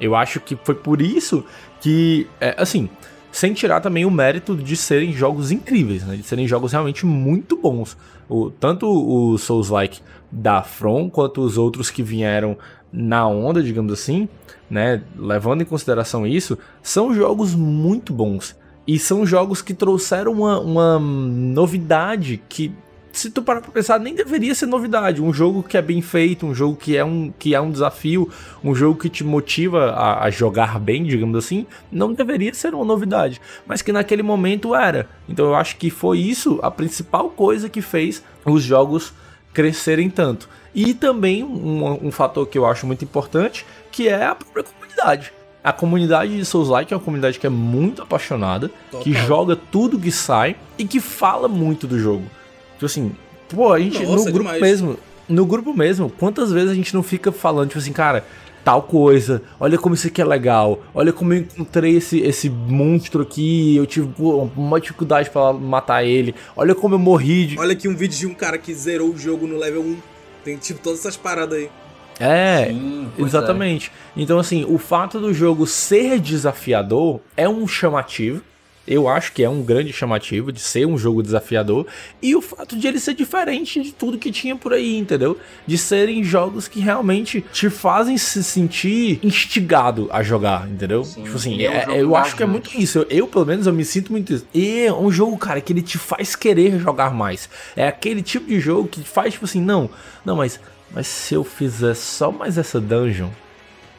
Eu acho que foi por isso que, é, assim, sem tirar também o mérito de serem jogos incríveis, né? De serem jogos realmente muito bons. O, tanto o Souls-like da From, quanto os outros que vieram na onda, digamos assim, né? Levando em consideração isso, são jogos muito bons. E são jogos que trouxeram uma, uma novidade que, se tu parar pra pensar, nem deveria ser novidade. Um jogo que é bem feito, um jogo que é um, que é um desafio, um jogo que te motiva a, a jogar bem, digamos assim, não deveria ser uma novidade. Mas que naquele momento era. Então eu acho que foi isso a principal coisa que fez os jogos crescerem tanto. E também um, um fator que eu acho muito importante, que é a própria comunidade. A comunidade de Souls-like é uma comunidade que é muito apaixonada, que Total. joga tudo que sai e que fala muito do jogo. Tipo assim, pô, a gente Nossa, no grupo demais. mesmo, no grupo mesmo, quantas vezes a gente não fica falando, tipo assim, cara, tal coisa, olha como isso aqui é legal, olha como eu encontrei esse, esse monstro aqui, eu tive uma dificuldade pra matar ele, olha como eu morri de... Olha aqui um vídeo de um cara que zerou o jogo no level 1. Tem tipo todas essas paradas aí. É, Sim, é. Exatamente. Então, assim, o fato do jogo ser desafiador é um chamativo. Eu acho que é um grande chamativo de ser um jogo desafiador. E o fato de ele ser diferente de tudo que tinha por aí, entendeu? De serem jogos que realmente te fazem se sentir instigado a jogar, entendeu? Sim, tipo assim, é um é- eu acho que é muito isso. Eu, eu, pelo menos, eu me sinto muito isso. E é um jogo, cara, que ele te faz querer jogar mais. É aquele tipo de jogo que faz, tipo assim, não, não, mas, mas se eu fizer só mais essa dungeon,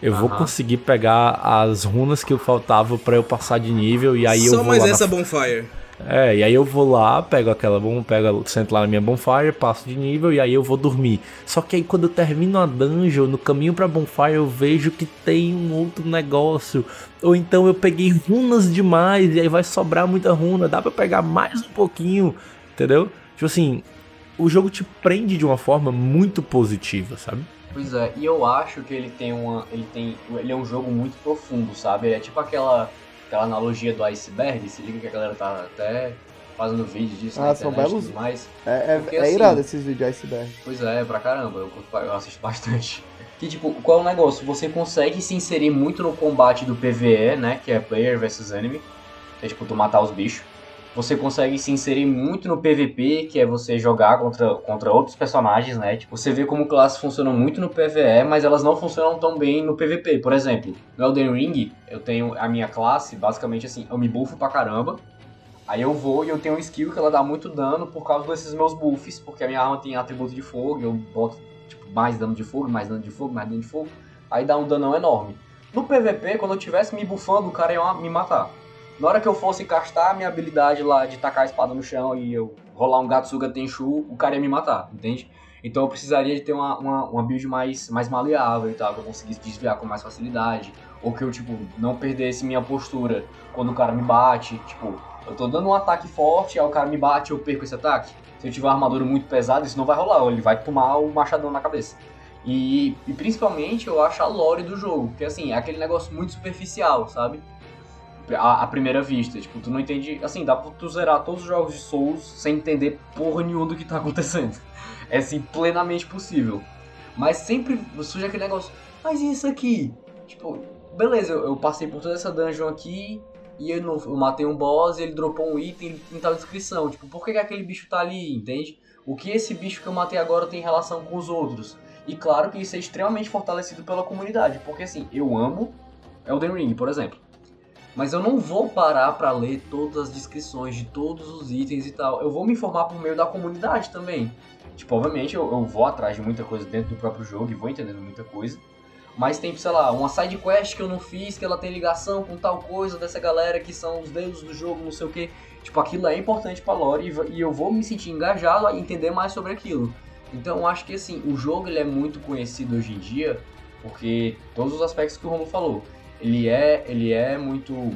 eu vou Aham. conseguir pegar as runas que eu faltava pra eu passar de nível e aí eu Só vou mais lá na essa bonfire. É, e aí eu vou lá, pego aquela bom, pego, sento lá na minha bonfire, passo de nível e aí eu vou dormir. Só que aí quando eu termino a dungeon, no caminho pra bonfire, eu vejo que tem um outro negócio. Ou então eu peguei runas demais e aí vai sobrar muita runa, dá pra pegar mais um pouquinho, entendeu? Tipo assim, o jogo te prende de uma forma muito positiva, sabe? Pois é, e eu acho que ele tem uma. Ele tem. Ele é um jogo muito profundo, sabe? Ele é tipo aquela, aquela analogia do iceberg, se liga que a galera tá até fazendo vídeo disso Ah, na são internet e belos- tudo mais. É, é, Porque, é assim, irado esses vídeos iceberg. Pois é, pra caramba, eu, eu assisto bastante. Que tipo, qual é o negócio? Você consegue se inserir muito no combate do PvE, né? Que é player versus enemy. Que é tipo, tu matar os bichos. Você consegue se inserir muito no PVP, que é você jogar contra, contra outros personagens, né? Tipo, você vê como classes funcionam muito no PvE, mas elas não funcionam tão bem no PVP. Por exemplo, no Elden Ring, eu tenho a minha classe, basicamente assim, eu me buffo pra caramba. Aí eu vou e eu tenho uma skill que ela dá muito dano por causa desses meus buffs, porque a minha arma tem atributo de fogo, eu boto tipo, mais dano de fogo, mais dano de fogo, mais dano de fogo, aí dá um danão enorme. No PVP, quando eu tivesse me buffando, o cara ia me matar. Na hora que eu fosse castar a minha habilidade lá de tacar a espada no chão e eu rolar um Gatsuga Tenchu, o cara ia me matar, entende? Então eu precisaria de ter uma, uma, uma build mais, mais maleável e tal, que eu conseguisse desviar com mais facilidade. Ou que eu, tipo, não perdesse minha postura quando o cara me bate. Tipo, eu tô dando um ataque forte, aí o cara me bate eu perco esse ataque. Se eu tiver uma armadura muito pesada, isso não vai rolar, ele vai tomar o machadão na cabeça. E, e principalmente eu acho a lore do jogo, porque assim, é aquele negócio muito superficial, sabe? À, primeira vista, tipo, tu não entende. Assim, dá pra tu zerar todos os jogos de Souls sem entender porra nenhuma do que tá acontecendo. É assim, plenamente possível. Mas sempre surge aquele negócio, mas e isso aqui? Tipo, beleza, eu, eu passei por toda essa dungeon aqui e eu, não, eu matei um boss e ele dropou um item em tal descrição. Tipo, por que, que aquele bicho tá ali, entende? O que esse bicho que eu matei agora tem relação com os outros? E claro que isso é extremamente fortalecido pela comunidade, porque assim, eu amo Elden Ring, por exemplo. Mas eu não vou parar pra ler todas as descrições de todos os itens e tal. Eu vou me informar por meio da comunidade também. Tipo, obviamente eu, eu vou atrás de muita coisa dentro do próprio jogo e vou entendendo muita coisa. Mas tem, sei lá, uma side quest que eu não fiz, que ela tem ligação com tal coisa dessa galera que são os deuses do jogo, não sei o que. Tipo, aquilo é importante pra lore e, e eu vou me sentir engajado a entender mais sobre aquilo. Então acho que assim, o jogo ele é muito conhecido hoje em dia, porque todos os aspectos que o Romulo falou. Ele é, ele é muito.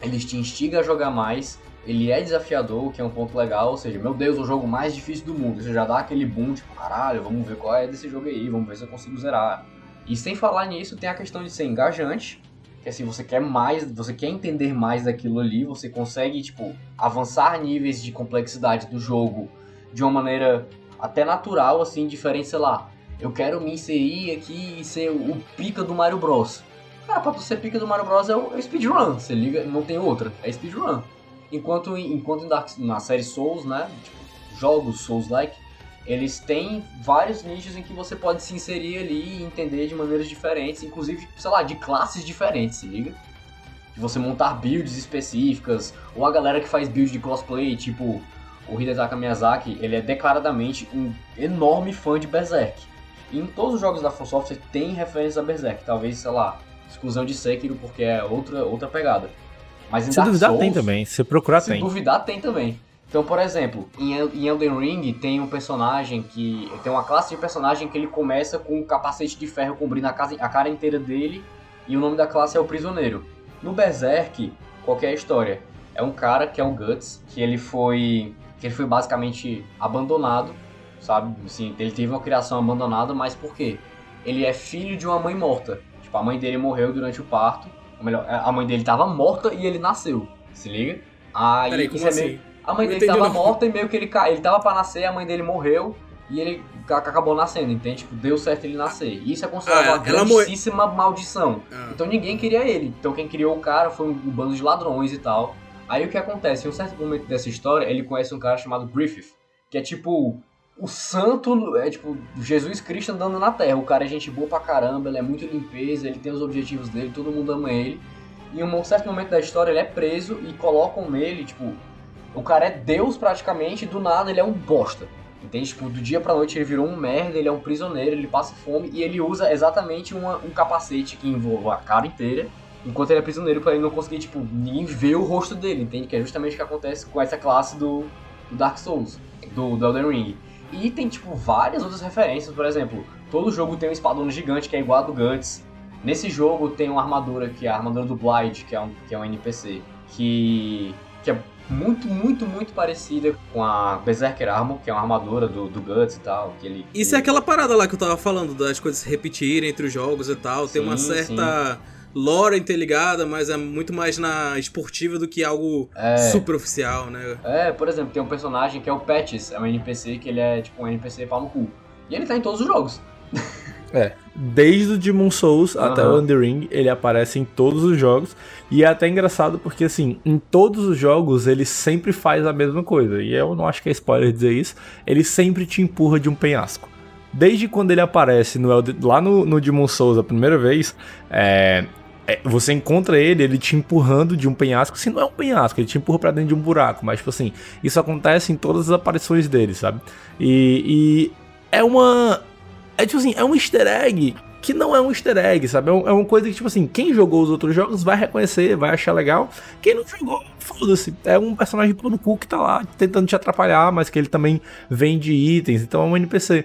Ele te instiga a jogar mais, ele é desafiador, que é um ponto legal, ou seja, meu Deus, o jogo mais difícil do mundo. Você já dá aquele boom, tipo, caralho, vamos ver qual é desse jogo aí, vamos ver se eu consigo zerar. E sem falar nisso, tem a questão de ser engajante, que assim, você quer mais, você quer entender mais daquilo ali, você consegue, tipo, avançar níveis de complexidade do jogo de uma maneira até natural, assim, diferente, sei lá. Eu quero me inserir aqui e ser o pica do Mario Bros. Cara, pra tu ser pica do Mario Bros é o, é o speedrun, você liga, não tem outra, é speedrun. Enquanto, enquanto na série Souls, né, tipo, jogos Souls-like, eles têm vários nichos em que você pode se inserir ali e entender de maneiras diferentes, inclusive, sei lá, de classes diferentes, se liga? De você montar builds específicas, ou a galera que faz build de cosplay, tipo o Hidetaka Miyazaki, ele é declaradamente um enorme fã de Berserk. E em todos os jogos da From tem referência a Berserk, talvez, sei lá, exclusão de Sekiro porque é outra, outra pegada. Mas em Se Dark duvidar, Souls, tem também. Se procurar, se tem. duvidar, tem também. Então, por exemplo, em El- em Elden Ring tem um personagem que. Tem uma classe de personagem que ele começa com um capacete de ferro cobrindo a, casa, a cara inteira dele. E o nome da classe é o Prisioneiro. No Berserk, qual que é a história? É um cara que é o Guts, que ele foi. que ele foi basicamente abandonado, sabe? Assim, ele teve uma criação abandonada, mas por quê? Ele é filho de uma mãe morta. Tipo, a mãe dele morreu durante o parto. Ou melhor, a mãe dele tava morta e ele nasceu. Se liga? Aí, Peraí, como é assim? meio- a mãe dele tava não. morta e meio que ele caiu. Ele tava pra nascer, a mãe dele morreu e ele ca- acabou nascendo, entende? Tipo, deu certo ele nascer. E isso é considerado Ah, uma ela morre- grandíssima maldição. Ah. Então ninguém queria ele. Então quem criou o cara foi um bando de ladrões e tal. Aí o que acontece? Em um certo momento dessa história, ele conhece um cara chamado Griffith, que é tipo o santo, é tipo Jesus Cristo andando na terra. O cara é gente boa pra caramba, ele é muito limpeza, ele tem os objetivos dele, todo mundo ama ele. E em um certo momento da história ele é preso e colocam nele, tipo, o cara é Deus praticamente, e do nada ele é um bosta. Entende? Tipo, do dia pra noite ele virou um merda, ele é um prisioneiro, ele passa fome e ele usa exatamente uma- um capacete que envolve a cara inteira enquanto ele é prisioneiro pra ele não conseguir, tipo, ninguém ver o rosto dele, entende? Que é justamente o que acontece com essa classe do, do Dark Souls, do, do Elden Ring. E tem, tipo, várias outras referências, por exemplo, todo jogo tem um espadão gigante que é igual a do Guts. Nesse jogo tem uma armadura que é a armadura do Blight, que é um, que é um NPC, que, que é muito, muito, muito parecida com a Berserker Armor, que é uma armadura do, do Guts e tal. Que ele, Isso é aquela parada lá que eu tava falando, das coisas se repetirem entre os jogos e tal. Tem uma Sim, certa lore interligada, mas é muito mais na esportiva do que algo É. super oficial, né? É, por exemplo, tem um personagem que é o Patches, é um NPC que ele é tipo um NPC pau no cu. E ele tá em todos os jogos. É. Desde o Demon Souls até o Aham. Elden Ring, ele aparece em todos os jogos. E é até engraçado porque, assim, em todos os jogos ele sempre faz a mesma coisa. E eu não acho que é spoiler dizer isso. Ele sempre te empurra de um penhasco. Desde quando ele aparece no lá no, no Demon Souls a primeira vez, é, é, você encontra ele, ele te empurrando de um penhasco. Assim, não é um penhasco, ele te empurra pra dentro de um buraco. Mas, tipo assim, isso acontece em todas as aparições dele, sabe? E, e é uma. É tipo assim, é um easter egg que não é um easter egg, sabe? É, um- é uma coisa que, tipo assim, quem jogou os outros jogos vai reconhecer, vai achar legal. Quem não jogou, foda-se. É um personagem pô no cu que tá lá tentando te atrapalhar, mas que ele também vende itens, então é um NPC.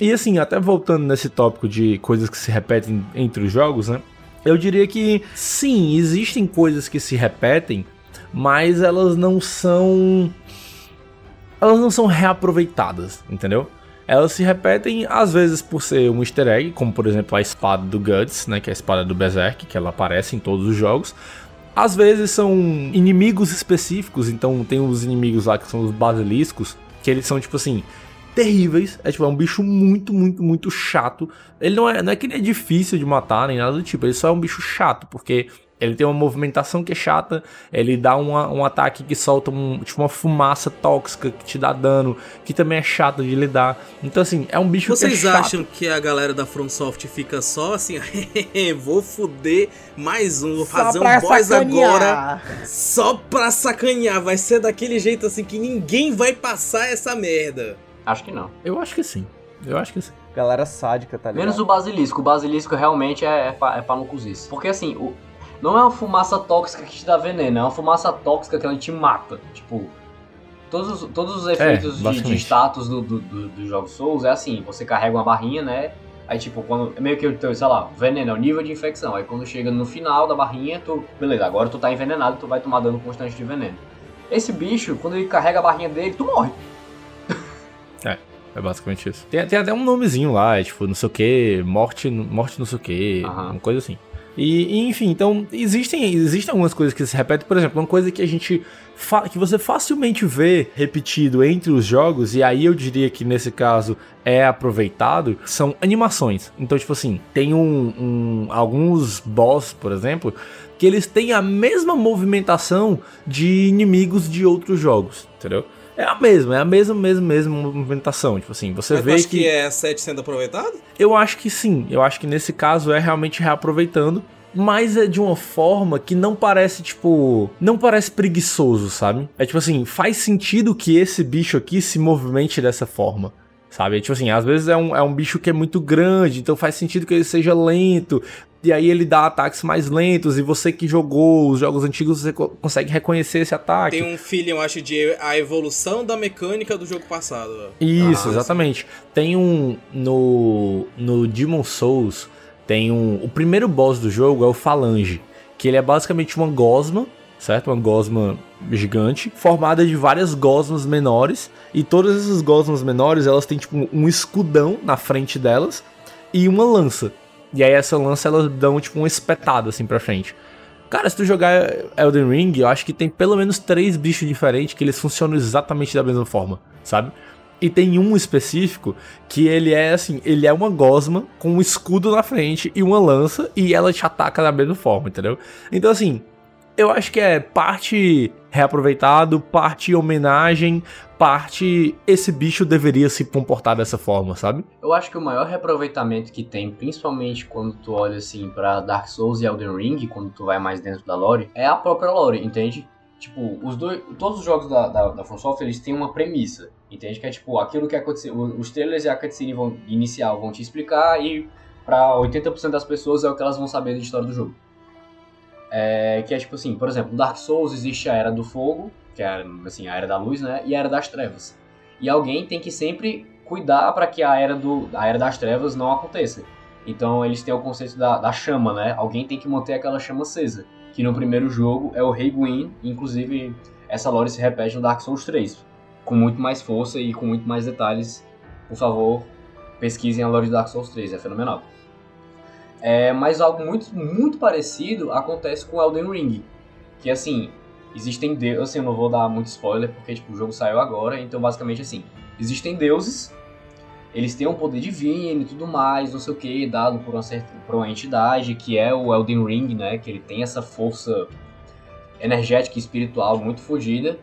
E assim, até voltando nesse tópico de coisas que se repetem entre os jogos, né? Eu diria que sim, existem coisas que se repetem, mas elas não são. Elas não são reaproveitadas, entendeu? Elas se repetem às vezes por ser um easter egg, como por exemplo a espada do Guts, né, que é a espada do Berserk, que ela aparece em todos os jogos. Às vezes são inimigos específicos, então tem os inimigos lá que são os basiliscos, que eles são tipo assim, terríveis. É tipo, é um bicho muito, muito, muito chato. Ele não é, não é que ele é difícil de matar nem nada do tipo, ele só é um bicho chato, porque ele tem uma movimentação que é chata, ele dá uma- um ataque que solta um, tipo uma fumaça tóxica que te dá dano, que também é chato de lidar. Então, assim, é um bicho que Vocês é chato. acham que a galera da FromSoft fica só assim, vou foder mais um, vou fazer um boss agora só pra sacanear, vai ser daquele jeito assim que ninguém vai passar essa merda. Acho que não. Eu acho que sim. Eu acho que sim. Galera sádica, tá ligado? Menos o basilisco. O basilisco realmente é, é, pra, é pra não cozice. Porque assim, o, não é uma fumaça tóxica que te dá veneno, é uma fumaça tóxica que ela te mata. Tipo, todos, os- todos os efeitos de, de basicamente. status do, do, do, do jogo Souls é assim: você carrega uma barrinha, né? Aí, tipo, quando. É meio que o teu, sei lá, veneno é o nível de infecção. Aí, quando chega no final da barrinha, tu. Beleza, agora tu tá envenenado, tu vai tomar dano constante de veneno. Esse bicho, quando ele carrega a barrinha dele, tu morre. É basicamente isso. Tem, tem até um nomezinho lá, é tipo, não sei o que, morte, morte não sei o que, Aham. uma coisa assim. E, e, enfim, então existem, existem algumas coisas que se repetem. Por exemplo, uma coisa que a gente. que você facilmente vê repetido entre os jogos, e aí eu diria que nesse caso é aproveitado, são animações. Então, tipo assim, tem um, um- alguns boss, por exemplo, que eles têm a mesma movimentação de inimigos de outros jogos, entendeu? É a mesma, é a mesma, mesma, mesma movimentação. Tipo assim, você Mas vê acha que. que é 7 sendo aproveitado? Eu acho que sim. Eu acho que nesse caso é realmente reaproveitando. Mas é de uma forma que não parece, tipo. Não parece preguiçoso, sabe? É tipo assim, faz sentido que esse bicho aqui se movimente dessa forma. Sabe? Tipo assim, às vezes é um, é um bicho que é muito grande, então faz sentido que ele seja lento. E aí ele dá ataques mais lentos. E você que jogou os jogos antigos, você co- consegue reconhecer esse ataque. Tem um feeling, eu acho, de a evolução da mecânica do jogo passado. Isso, Ah, exatamente. Tem um. No. No Demon Souls, tem um. O primeiro boss do jogo é o Falange. Que ele é basicamente uma gosma, certo? Uma gosma gigante, formada de várias gosmas menores. E todas essas gosmas menores, elas têm tipo um escudão na frente delas e uma lança. E aí essa lança elas dão tipo uma espetada assim pra frente. Cara, se tu jogar Elden Ring, eu acho que tem pelo menos três bichos diferentes que eles funcionam exatamente da mesma forma, sabe? E tem um específico que ele é assim, ele é uma gosma com um escudo na frente e uma lança e ela te ataca da mesma forma, entendeu? Então assim, eu acho que é parte reaproveitado, parte homenagem, parte esse bicho deveria se comportar dessa forma, sabe? Eu acho que o maior reaproveitamento que tem, principalmente quando tu olha assim pra Dark Souls e Elden Ring, quando tu vai mais dentro da lore, é a própria lore, entende? Tipo, os dois, todos os jogos da, da, da eles têm uma premissa, entende? Que é tipo, aquilo que aconteceu, os trailers e a cutscene vão, inicial vão te explicar e pra 80% das pessoas é o que elas vão saber da história do jogo. É, que é tipo assim, por exemplo, Dark Souls existe a Era do Fogo, que é assim, a Era da Luz, né? E a Era das Trevas. E alguém tem que sempre cuidar para que a era, do, a era das Trevas não aconteça. Então eles têm o conceito da, da chama, né? Alguém tem que manter aquela chama acesa. Que no primeiro jogo é o Rei Gwyn, inclusive essa lore se repete no Dark Souls 3. Com muito mais força e com muito mais detalhes. Por favor, pesquisem a lore de Dark Souls 3, é fenomenal. É, mas algo muito, muito parecido acontece com Elden Ring. Que assim, existem deuses. Assim, eu não vou dar muito spoiler, porque tipo, o jogo saiu agora, então basicamente assim. Existem deuses, eles têm um poder divino e tudo mais, não sei o que, dado por uma, certa, por uma entidade, que é o Elden Ring, né? Que ele tem essa força energética e espiritual muito fodida.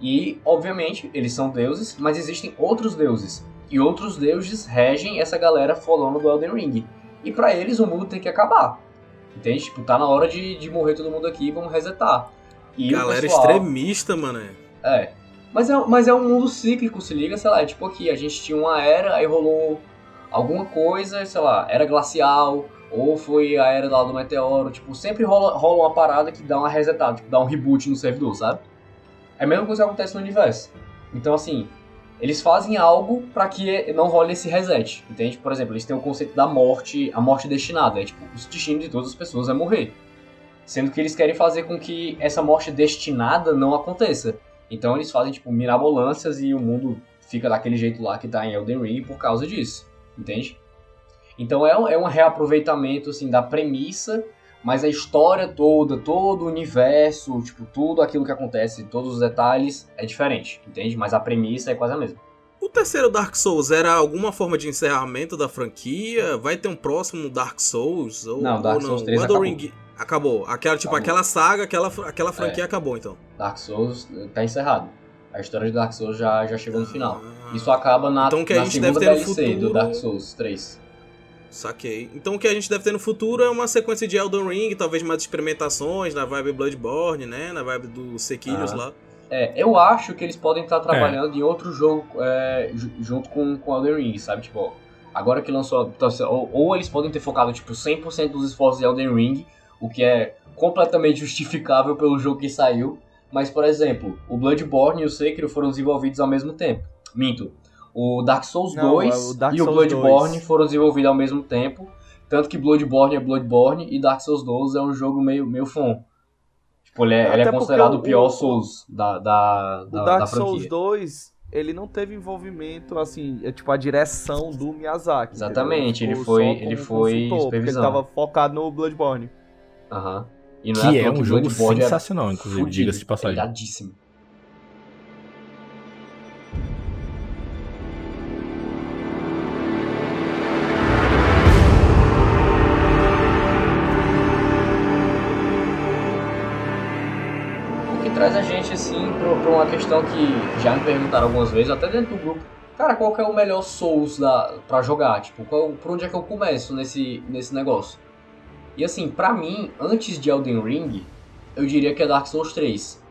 E, obviamente, eles são deuses, mas existem outros deuses. E outros deuses regem essa galera falando do Elden Ring. E para eles o mundo tem que acabar. Entende? Tipo, tá na hora de, de morrer todo mundo aqui, vamos resetar. E Galera pessoal, extremista, mano. É. Mas é, mas é um mundo cíclico, se liga, sei lá, é tipo aqui, a gente tinha uma era, aí rolou alguma coisa, sei lá, era glacial, ou foi a era lá do meteoro, tipo, sempre rola, rola uma parada que dá uma resetada, tipo, dá um reboot no servidor, sabe? É a mesma coisa que acontece no universo. Então, assim, eles fazem algo para que não role esse reset, entende? Por exemplo, eles têm o conceito da morte, a morte destinada, é tipo, o destino de todas as pessoas é morrer. Sendo que eles querem fazer com que essa morte destinada não aconteça. Então eles fazem, tipo, mirabolâncias e o mundo fica daquele jeito lá que tá em Elden Ring por causa disso, entende? Então é, é um reaproveitamento, assim, da premissa, mas a história toda, todo o universo, tipo, tudo aquilo que acontece, todos os detalhes é diferente, entende? Mas a premissa é quase a mesma. O terceiro Dark Souls era alguma forma de encerramento da franquia? Vai ter um próximo Dark Souls? Ou, Não, Dark ou Souls não? 3 O Elden acabou. Acabou. Aquela, tipo, Acabou. aquela saga, aquela, aquela franquia É. acabou, então. Dark Souls tá encerrado. A história de Dark Souls já, já chegou no final. Ah, Isso acaba na, Então que a na gente segunda deve ter DLC do futuro- Dark Souls 3. Saquei. Então o que a gente deve ter no futuro é uma sequência de Elden Ring, talvez mais experimentações na vibe Bloodborne, né? Na vibe do Sequilhos Ah. lá. É, eu acho que eles podem estar trabalhando em outro jogo é, ju- junto com, com Elden Ring, sabe? Tipo, agora que lançou. Ou, ou eles podem ter focado, tipo, 100% dos esforços em Elden Ring, o que é completamente justificável pelo jogo que saiu. Mas, por exemplo, o Bloodborne e o Sekiro foram desenvolvidos ao mesmo tempo. Minto. O Dark Souls Não, 2 é o Dark e o Bloodborne 2. foram desenvolvidos ao mesmo tempo. Tanto que Bloodborne é Bloodborne e Dark Souls 2 é um jogo meio, meio fom. Tipo, ele é, ele é considerado o pior o- Souls da, da, O da, Dark da Souls franquia. 2, ele não teve envolvimento, assim, é tipo a direção do Miyazaki. Exatamente, ele ficou foi- ele foi consultor, Porque ele supervisão. tava focado no Bloodborne. Aham. E não Que é toa um jogo Bloodborne sensacional, inclusive, diga-se de passagem. Assim, pra uma questão que já me perguntaram algumas vezes, até dentro do grupo. Cara, qual que é o melhor Souls da, pra jogar? Tipo, qual, por onde é que eu começo nesse, nesse negócio? E assim, pra mim, antes de Elden Ring, eu diria que é Dark Souls 3.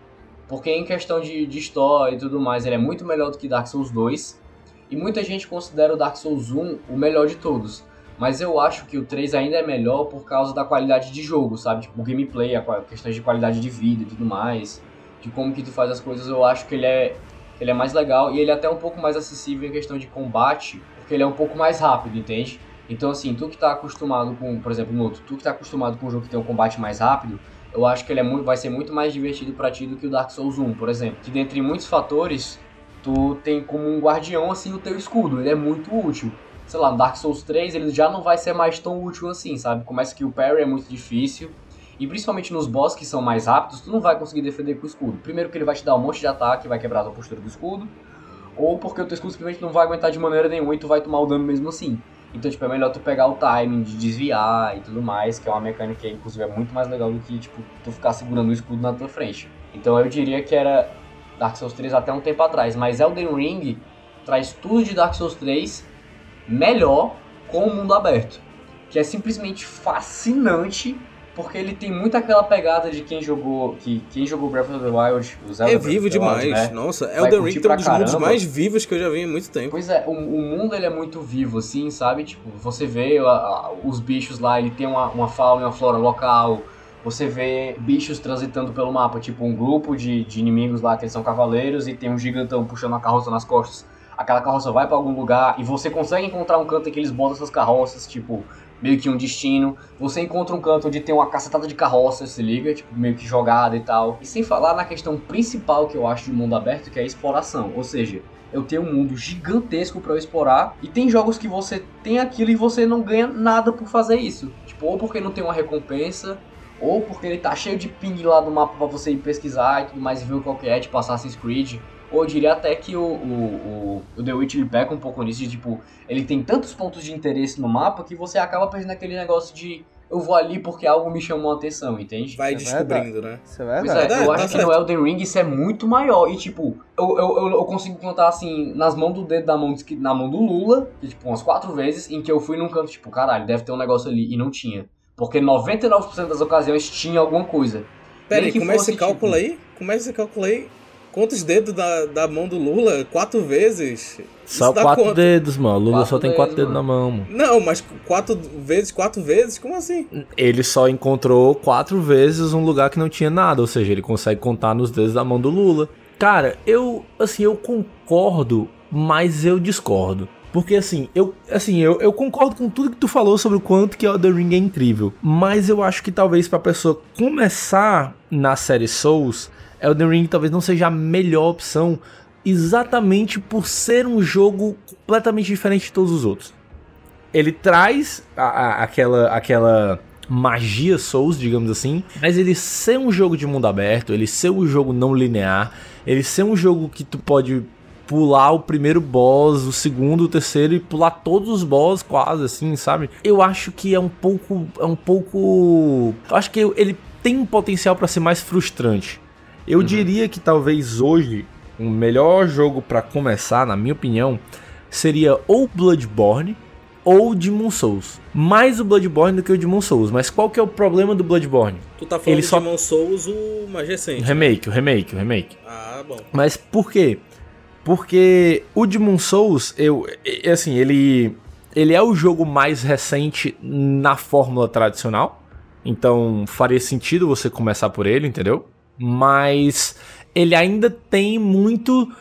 Porque em questão de, de história e tudo mais, ele é muito melhor do que Dark Souls 2. E muita gente considera o Dark Souls 1 o melhor de todos. Mas eu acho que o 3 ainda é melhor por causa da qualidade de jogo, sabe? Tipo, o gameplay, a questões de qualidade de vida e tudo mais. De como que tu faz as coisas, eu acho que ele é, ele é mais legal. E ele é até um pouco mais acessível em questão de combate, porque ele é um pouco mais rápido, entende? Então, assim, tu que tá acostumado com, por exemplo, outro, tu que tá acostumado com um jogo que tem um combate mais rápido, eu acho que ele é muito, vai ser muito mais divertido pra ti do que o Dark Souls 1, por exemplo. Que dentre muitos fatores, tu tem como um guardião, assim, o teu escudo. Ele é muito útil. Sei lá, no Dark Souls 3 ele já não vai ser mais tão útil assim, sabe? Começa que o parry é muito difícil. E principalmente nos boss que são mais rápidos, tu não vai conseguir defender com o escudo. Primeiro que ele vai te dar um monte de ataque, vai quebrar a tua postura do escudo. Ou porque o teu escudo simplesmente não vai aguentar de maneira nenhuma e tu vai tomar o dano mesmo assim. Então, tipo, é melhor tu pegar o timing de desviar e tudo mais, que é uma mecânica que, inclusive, é muito mais legal do que, tipo, tu ficar segurando o escudo na tua frente. Então eu diria que era Dark Souls 3 até um tempo atrás, mas Elden Ring traz tudo de Dark Souls 3 melhor com o mundo aberto. Que é simplesmente fascinante, porque ele tem muito aquela pegada de quem jogou, que quem jogou Breath of the Wild, o Zelda É vivo the Wild, demais. né? Nossa, Elden Ring tem um dos mundos caramba. mais vivos que eu já vi em muito tempo. Pois é, o, o mundo ele é muito vivo, assim, sabe? Tipo, você vê a- a- os bichos lá, ele tem uma, uma fauna e uma flora local. você vê bichos transitando pelo mapa, tipo um grupo de, de inimigos lá que eles são cavaleiros e tem um gigantão puxando a carroça nas costas. Aquela carroça vai pra algum lugar e você consegue encontrar um canto em que eles botam essas carroças, tipo, meio que um destino. Você encontra um canto onde tem uma cacetada de carroças, se liga, tipo, meio que jogada e tal. E sem falar na questão principal que eu acho de mundo aberto, que é a exploração. Ou seja, eu tenho um mundo gigantesco para eu explorar e tem jogos que você tem aquilo e você não ganha nada por fazer isso. Tipo, ou porque não tem uma recompensa, ou porque ele tá cheio de ping lá no mapa pra você ir pesquisar e tudo mais e ver qual que é, tipo Assassin's Creed. Ou eu diria até que o, o, o, o The Witch ele peca um pouco nisso, de tipo, ele tem tantos pontos de interesse no mapa que você acaba perdendo aquele negócio de eu vou ali porque algo me chamou a atenção, entende? Vai É descobrindo, né? Isso é Pois verdade. é, eu tá acho que certo. no Elden Ring isso é muito maior. E tipo, eu, eu, eu, eu consigo contar assim, nas mãos do dedo da mão, na mão do Lula, que, tipo, umas quatro vezes, em que eu fui num canto, tipo, caralho, deve ter um negócio ali, e não tinha. Porque 99% das ocasiões tinha alguma coisa. Pera Nem aí, que como é esse fosse, cálculo tipo, aí? Como é esse cálculo aí? Quantos dedos da, da mão do Lula? Quatro vezes? Só quatro quanto? dedos, mano. Lula Quatro só tem quatro dedos, dedos na mão, mano. Não, mas quatro vezes, quatro vezes? Como assim? Ele só encontrou quatro vezes um lugar que não tinha nada, ou seja, ele consegue contar nos dedos da mão do Lula. Cara, eu, assim, eu concordo, mas eu discordo. Porque assim, eu, assim, eu, eu concordo com tudo que tu falou sobre o quanto que Elden Ring é incrível. Mas eu acho que talvez pra pessoa começar na série Souls, Elden Ring talvez não seja a melhor opção. Exatamente por ser um jogo completamente diferente de todos os outros ele traz a- a- aquela, aquela magia Souls, digamos assim, mas ele ser um jogo de mundo aberto, ele ser um jogo não linear, ele ser um jogo que tu pode pular o primeiro boss, o segundo, o terceiro e pular todos os boss quase assim, sabe? Eu acho que é um pouco é um pouco, eu acho que ele tem um potencial para ser mais frustrante. Eu diria que talvez hoje o melhor jogo para começar, na minha opinião, seria ou Bloodborne ou Demon Souls. Mais o Bloodborne do que o Demon Souls. Mas qual que é o problema do Bloodborne? Tu tá falando Ele de só- Demon Souls, o mais O recente. remake, o remake, o remake. Ah, bom. Mas por quê? Porque o Demon Souls, eu, assim, ele ele é o jogo mais recente na fórmula tradicional. Então faria sentido você começar por ele, entendeu? Mas ele ainda tem muito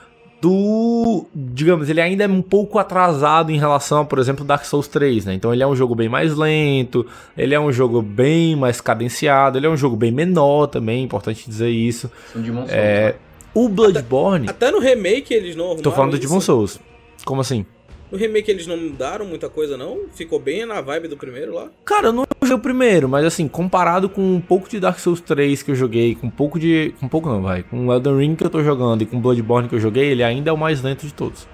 do, digamos, ele ainda é um pouco atrasado em relação a, por exemplo, Dark Souls 3, né? Então ele é um jogo bem mais lento, ele é um jogo bem mais cadenciado, ele é um jogo bem menor também, importante dizer isso. São Demon Souls, É, né? o Bloodborne, Até no remake eles não tô falando do. Demon Souls. Como assim? No remake eles não mudaram muita coisa, não? Ficou bem na vibe do primeiro lá? Cara, eu não joguei o primeiro, mas assim, comparado com um pouco de Dark Souls 3 que eu joguei, com um pouco de. Com um pouco não, vai. Com Elden Ring que eu tô jogando e com Bloodborne que eu joguei, ele ainda é o mais lento de todos.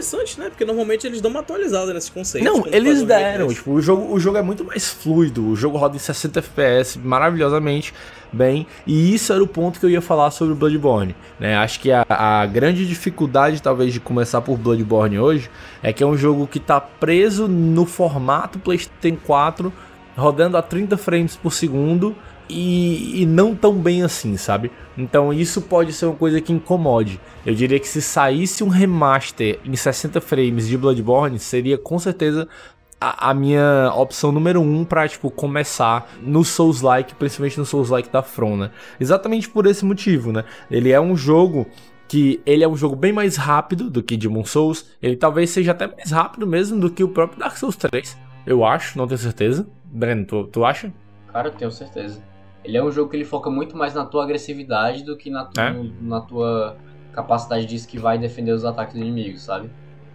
Interessante, né? Porque normalmente eles dão uma atualizada nesses conceitos. Não, eles um deram. remake Tipo, o jogo, o jogo é muito mais fluido. O jogo roda em 60 FPS maravilhosamente bem. E isso era o ponto que eu ia falar sobre o Bloodborne. Né? Acho que a, a grande dificuldade, talvez, de começar por Bloodborne hoje é que é um jogo que tá preso no formato PlayStation 4, rodando a 30 frames por segundo. E, e não tão bem assim, sabe? Então isso pode ser uma coisa que incomode. Eu diria que se saísse um remaster em 60 frames de Bloodborne, seria com certeza a, a minha opção número um pra, tipo, começar no Souls-like, principalmente no Souls-like da From, né? Exatamente por esse motivo, né? Ele é um jogo que ele é um jogo bem mais rápido do que Demon Souls. Ele talvez seja até mais rápido mesmo do que o próprio Dark Souls 3. Eu acho, não tenho certeza. Breno, tu, tu acha? Cara, eu tenho certeza. Ele é um jogo que ele foca muito mais na tua agressividade do que na, tu- É? no- na tua capacidade de esquivar e defender os ataques dos inimigos, sabe?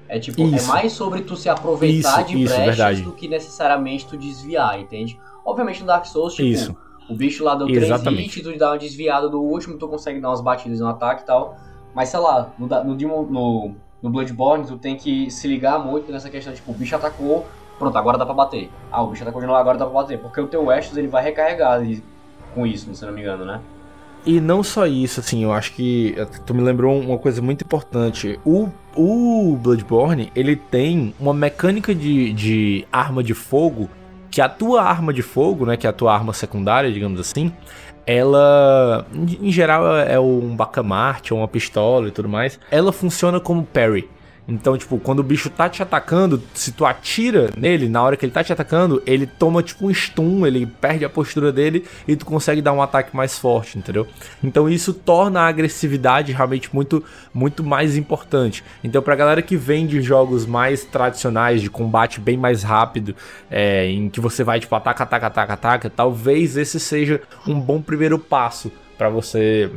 É tipo, Isso. é mais sobre tu se aproveitar Isso, de isso, brechas verdade. do que necessariamente tu desviar, entende? Obviamente no Dark Souls, tipo, Isso. o bicho lá deu 3 Exatamente. hits, tu dá uma desviada do último, tu consegue dar umas batidas no ataque e tal. Mas sei lá, no, no, no, no Bloodborne, tu tem que se ligar muito nessa questão, tipo, o bicho atacou, pronto, agora dá pra bater. Ah, o bicho atacou de novo, agora dá pra bater. Porque o teu Estus, ele vai recarregar e- com isso, se não me engano, né? E não só isso, assim, eu acho que tu me lembrou uma coisa muito importante. O, o Bloodborne, ele tem uma mecânica de, de arma de fogo, que a tua arma de fogo, né, que é a tua arma secundária, digamos assim, ela, em geral, é um bacamarte ou uma pistola e tudo mais, ela funciona como parry. Então, tipo, quando o bicho tá te atacando, se tu atira nele, na hora que ele tá te atacando, ele toma tipo um stun, ele perde a postura dele e tu consegue dar um ataque mais forte, entendeu? Então isso torna a agressividade realmente muito, muito mais importante. Então, pra galera que vem de jogos mais tradicionais, de combate bem mais rápido, é, em que você vai, tipo, ataca, ataca, ataca, ataca, talvez esse seja um bom primeiro passo para você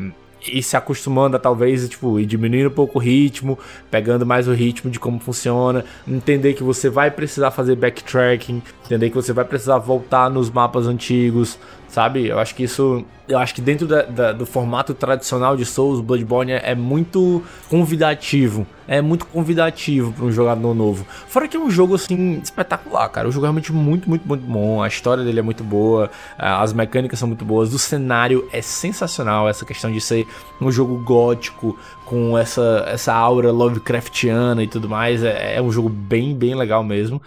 ir se acostumando a talvez, tipo, ir diminuindo um pouco o ritmo, pegando mais o ritmo de como funciona, entender que você vai precisar fazer backtracking, entender que você vai precisar voltar nos mapas antigos, sabe? Eu acho que isso. Eu acho que dentro da, da, do formato tradicional de Souls, Bloodborne é, é muito convidativo. É muito convidativo para um jogador novo. Fora que é um jogo assim espetacular, cara. O jogo é realmente muito, muito, muito bom. A história dele é muito boa, as mecânicas são muito boas, o cenário é sensacional. Essa questão de ser um jogo gótico com essa, essa aura Lovecraftiana e tudo mais. É, é um jogo bem, bem legal mesmo.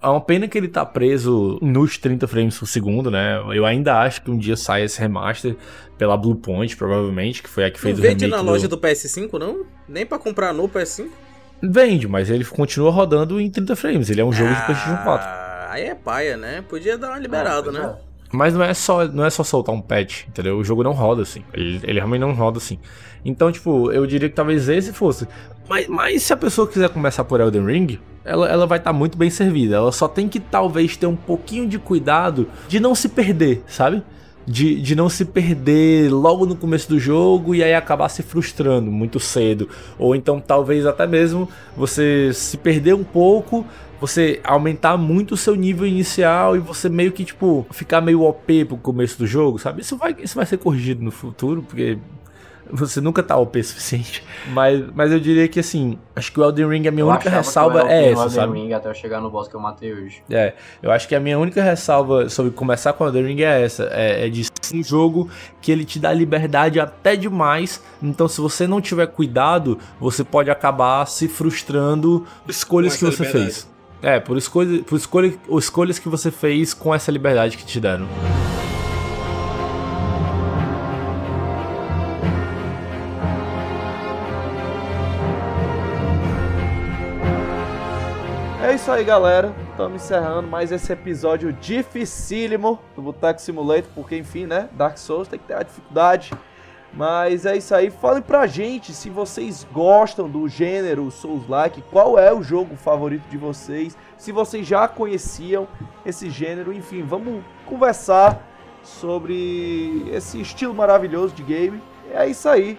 É uma pena que ele tá preso nos 30 frames por segundo, né? Eu ainda acho que um dia sai esse remaster pela Bluepoint, provavelmente, que foi a que fez não o remake. vende na loja do PS5, não? Nem para comprar no PS5? Vende, mas ele continua rodando em 30 frames. Ele é um jogo ah, de PlayStation 4. Aí é paia, né? Podia dar uma liberada, Ah, né? é. Mas não é só, não é só soltar um patch, entendeu? O jogo não roda assim. Ele, ele realmente não roda assim. Então, tipo, eu diria que talvez esse fosse. Mas, mas se a pessoa quiser começar por Elden Ring, ela, ela vai estar muito bem servida. Ela só tem que talvez ter um pouquinho de cuidado de não se perder, sabe? De, de não se perder logo no começo do jogo e aí acabar se frustrando muito cedo. Ou então talvez até mesmo você se perder um pouco, você aumentar muito o seu nível inicial e você meio que, tipo, ficar meio OP pro começo do jogo, sabe? Isso vai, isso vai ser corrigido no futuro, porque você nunca tá OP suficiente. Mas, mas eu diria que, assim, acho que o Elden Ring, a minha Eu única ressalva que eu era é essa, Elden sabe? Ring até eu chegar no boss que eu matei hoje. É, eu acho que a minha única ressalva sobre começar com Elden Ring é essa, é, é de ser um jogo que ele te dá liberdade até demais, então se você não tiver cuidado, você pode acabar se frustrando por escolhas que você liberdade. fez. É, por, escolha, por escolha, escolhas que você fez com essa liberdade que te deram. Isso aí, galera. Estamos encerrando mais esse episódio dificílimo do Boteco Simulator, porque enfim, né? Dark Souls tem que ter a dificuldade. Mas é isso aí. Falem pra gente se vocês gostam do gênero Souls-like, qual é o jogo favorito de vocês, se vocês já conheciam esse gênero, enfim, vamos conversar sobre esse estilo maravilhoso de game. É isso aí.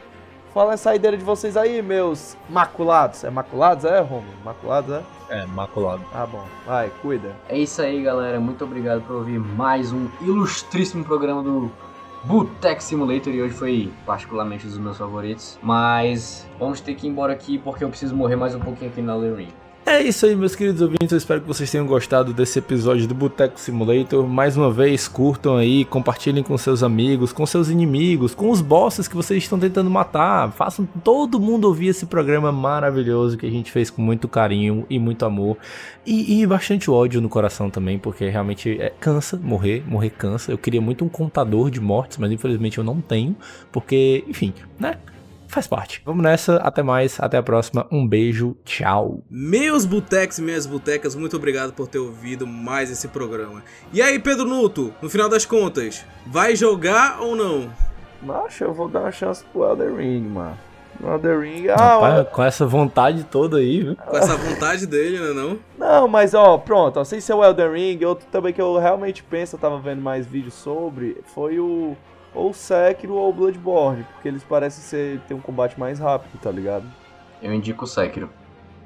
Fala a saideira de vocês aí, meus maculados. É maculados, é, Romulo? Maculados, é? É, maculado. Tá bom. Vai, cuida. É isso aí, galera. Muito obrigado por ouvir mais um ilustríssimo programa do Boteco Simulator. E hoje foi particularmente um dos meus favoritos. Mas vamos ter que ir embora aqui porque eu preciso morrer mais um pouquinho aqui na Elden Ring. É isso aí, meus queridos ouvintes. Eu espero que vocês tenham gostado desse episódio do Boteco Simulator. Mais uma vez, curtam aí, compartilhem com seus amigos, com seus inimigos, com os bosses que vocês estão tentando matar. Façam todo mundo ouvir esse programa maravilhoso que a gente fez com muito carinho e muito amor. E, e bastante ódio no coração também, porque realmente é, cansa morrer, morrer cansa. Eu queria muito um contador de mortes, mas infelizmente eu não tenho, porque, enfim, né? Faz parte. Vamos nessa, até mais, até a próxima. Um beijo, tchau. Meus botecos e minhas botecas, muito obrigado por ter ouvido mais esse programa. E aí, Pedro Nuto, no final das contas, vai jogar ou não? Macho, eu vou dar uma chance pro Elden Ring, mano. No Elden Ring. Ah, Rapaz, com essa vontade toda aí, viu? Com essa vontade dele, né não? Não, mas ó, pronto, ó, sem ser o Elden Ring, outro também que eu realmente penso, eu tava vendo mais vídeos sobre, foi o ou Sekiro ou Bloodborne, porque eles parecem ser ter um combate mais rápido, tá ligado? Eu indico o Sekiro.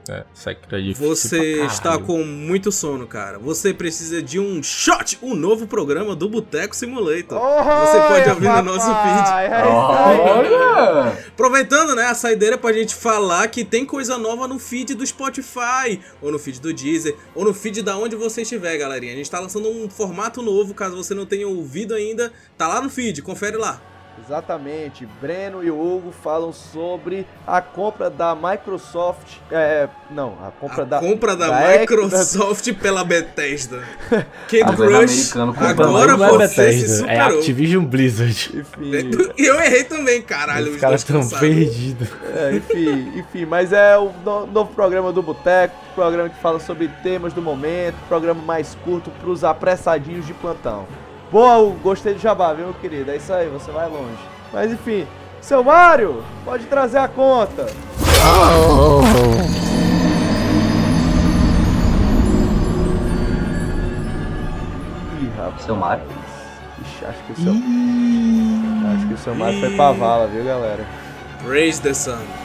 É, é Você está com muito sono, cara. Você precisa de um shot, um novo programa do Boteco Simulator. Você pode ouvir no nosso feed. É. Olha! Aproveitando, né, a saideira pra gente falar que tem coisa nova no feed do Spotify, ou no feed do Deezer, ou no feed da onde você estiver, galerinha. A gente tá lançando um formato novo, caso você não tenha ouvido ainda, tá lá no feed, confere lá. Exatamente. Breno e Hugo falam sobre a compra da Microsoft. É, não, a compra A da. compra da, da Microsoft pela Bethesda. Governo Crush agora é você se Bethesda, é superou. Activision Blizzard. Enfim, E eu errei também, caralho. Os os caras estão perdidos. é, enfim, enfim, mas é o no- novo programa do Boteco, programa que fala sobre temas do momento, programa mais curto pros apressadinhos de plantão. Boa, gostei do jabá, viu, meu querido? É isso aí, você vai longe. Mas enfim, seu Mário, pode trazer a conta. Ih, rapaz. Seu Mario. Ixi, acho que o seu. Acho que o seu Mário foi pra vala, viu, galera? Praise the Sun.